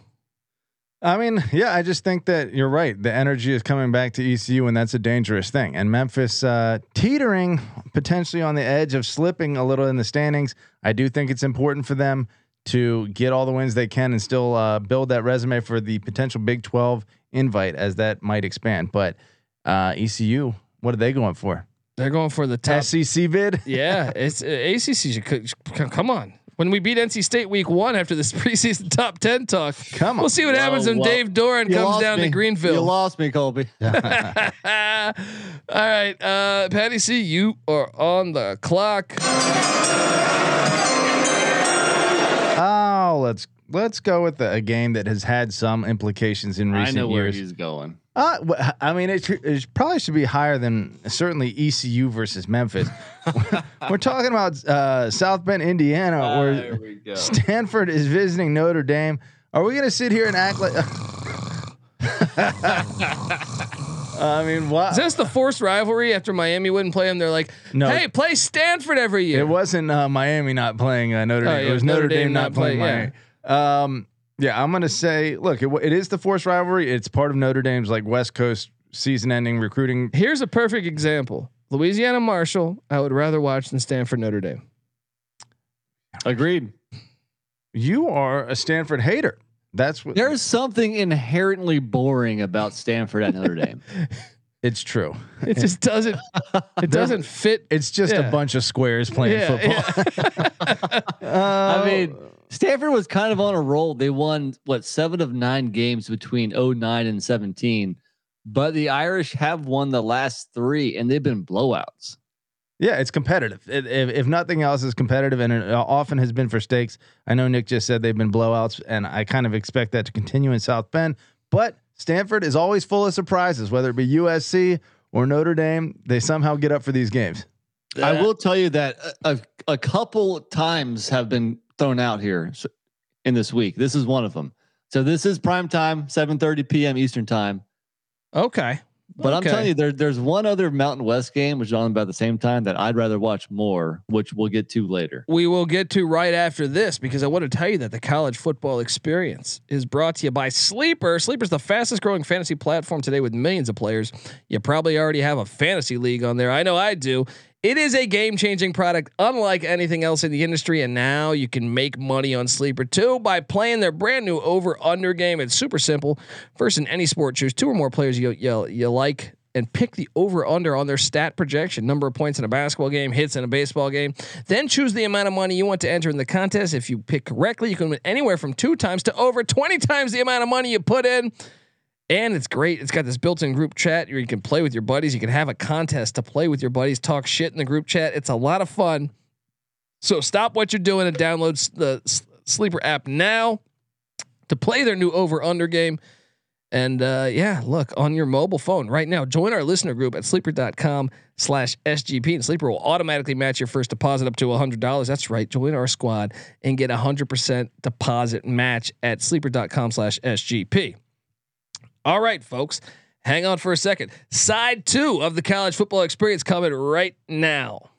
I mean, yeah, I just think that you're right. The energy is coming back to ECU, and that's a dangerous thing. And Memphis uh, teetering potentially on the edge of slipping a little in the standings. I do think it's important for them to get all the wins they can and still uh, build that resume for the potential Big 12 invite as that might expand. But uh, ECU, what are they going for? They're going for the top. SEC bid? (laughs) yeah, it's uh, ACC. should c- Come on. When we beat NC State week one after this (laughs) preseason top ten talk, Come on. we'll see what happens when well, Dave Doeren You comes down me. to Greenfield. You lost me, Colby. (laughs) All right, uh, Patty C, you are on the clock. Oh, let's let's go with the, a game that has had some implications in recent I recent know where years. he's going. Uh, I mean, it, it probably should be higher than certainly ECU versus Memphis. (laughs) We're talking about uh, South Bend, Indiana, where. Stanford is visiting Notre Dame. Are we going to sit here and act like? (laughs) I mean, what? Is this the forced rivalry after Miami wouldn't play them? They're like, No. hey, play Stanford every year. It wasn't uh, Miami not playing uh, Notre Oh, Dame. yeah, it was Notre, Dame, not playing, playing- Miami. Um, yeah, I'm gonna say, look, it, it is the forced rivalry. It's part of Notre Dame's like West Coast season-ending recruiting. Here's a perfect example: Louisiana Marshall. I would rather watch than Stanford Notre Dame. Agreed. You are a Stanford hater. That's what. There's something inherently boring about Stanford at Notre Dame. (laughs) It's true. It just doesn't. It doesn't fit. (laughs) It's just Yeah. a bunch of squares playing Yeah, football. (laughs) I mean, uh, Stanford was kind of on a roll. They won what seven of nine games between 09 and 17, but the Irish have won the last three, and they've been blowouts. Yeah, it's competitive. It, if, if nothing else is competitive, and it uh, often has been for stakes. I know Nick just said they've been blowouts, and I kind of expect that to continue in South Bend. But Stanford is always full of surprises, whether it be USC or Notre Dame. They somehow get up for these games. I uh, will tell you that a, a, a couple times have been thrown out here in this week. This is one of them. So this is prime time, 7:30 p.m. Eastern time. Okay, But I'm telling you, there, there's one other Mountain West game, which is on about the same time, that I'd rather watch more, which we'll get to later. we will get to right after this because I want to tell you that the college football experience is brought to you by Sleeper. Sleeper's the fastest growing fantasy platform today with millions of players. You probably already have a fantasy league on there. I know I do. It is a game changing product, unlike anything else in the industry. And now you can make money on Sleeper too by playing their brand new over under game. It's super simple. First, in any sport, choose two or more players you, you, you like and pick the over under on their stat projection number of points in a basketball game, hits in a baseball game. Then choose the amount of money you want to enter in the contest. If you pick correctly, you can win anywhere from two times to over 20 times the amount of money you put in. And it's great. It's got this built-in group chat where you can play with your buddies. You can have a contest to play with your buddies, talk shit in the group chat. It's a lot of fun. So stop what you're doing and download the Sleeper app now to play their new over/under game. And uh, yeah, look on your mobile phone right now. Join our listener group at sleeper.com slash SGP. And Sleeper will automatically match your first deposit up to $100. That's right. Join our squad and get a 100% deposit match at sleeper.com slash SGP. All right, folks, hang on for a second. Side two of the college football experience coming right now.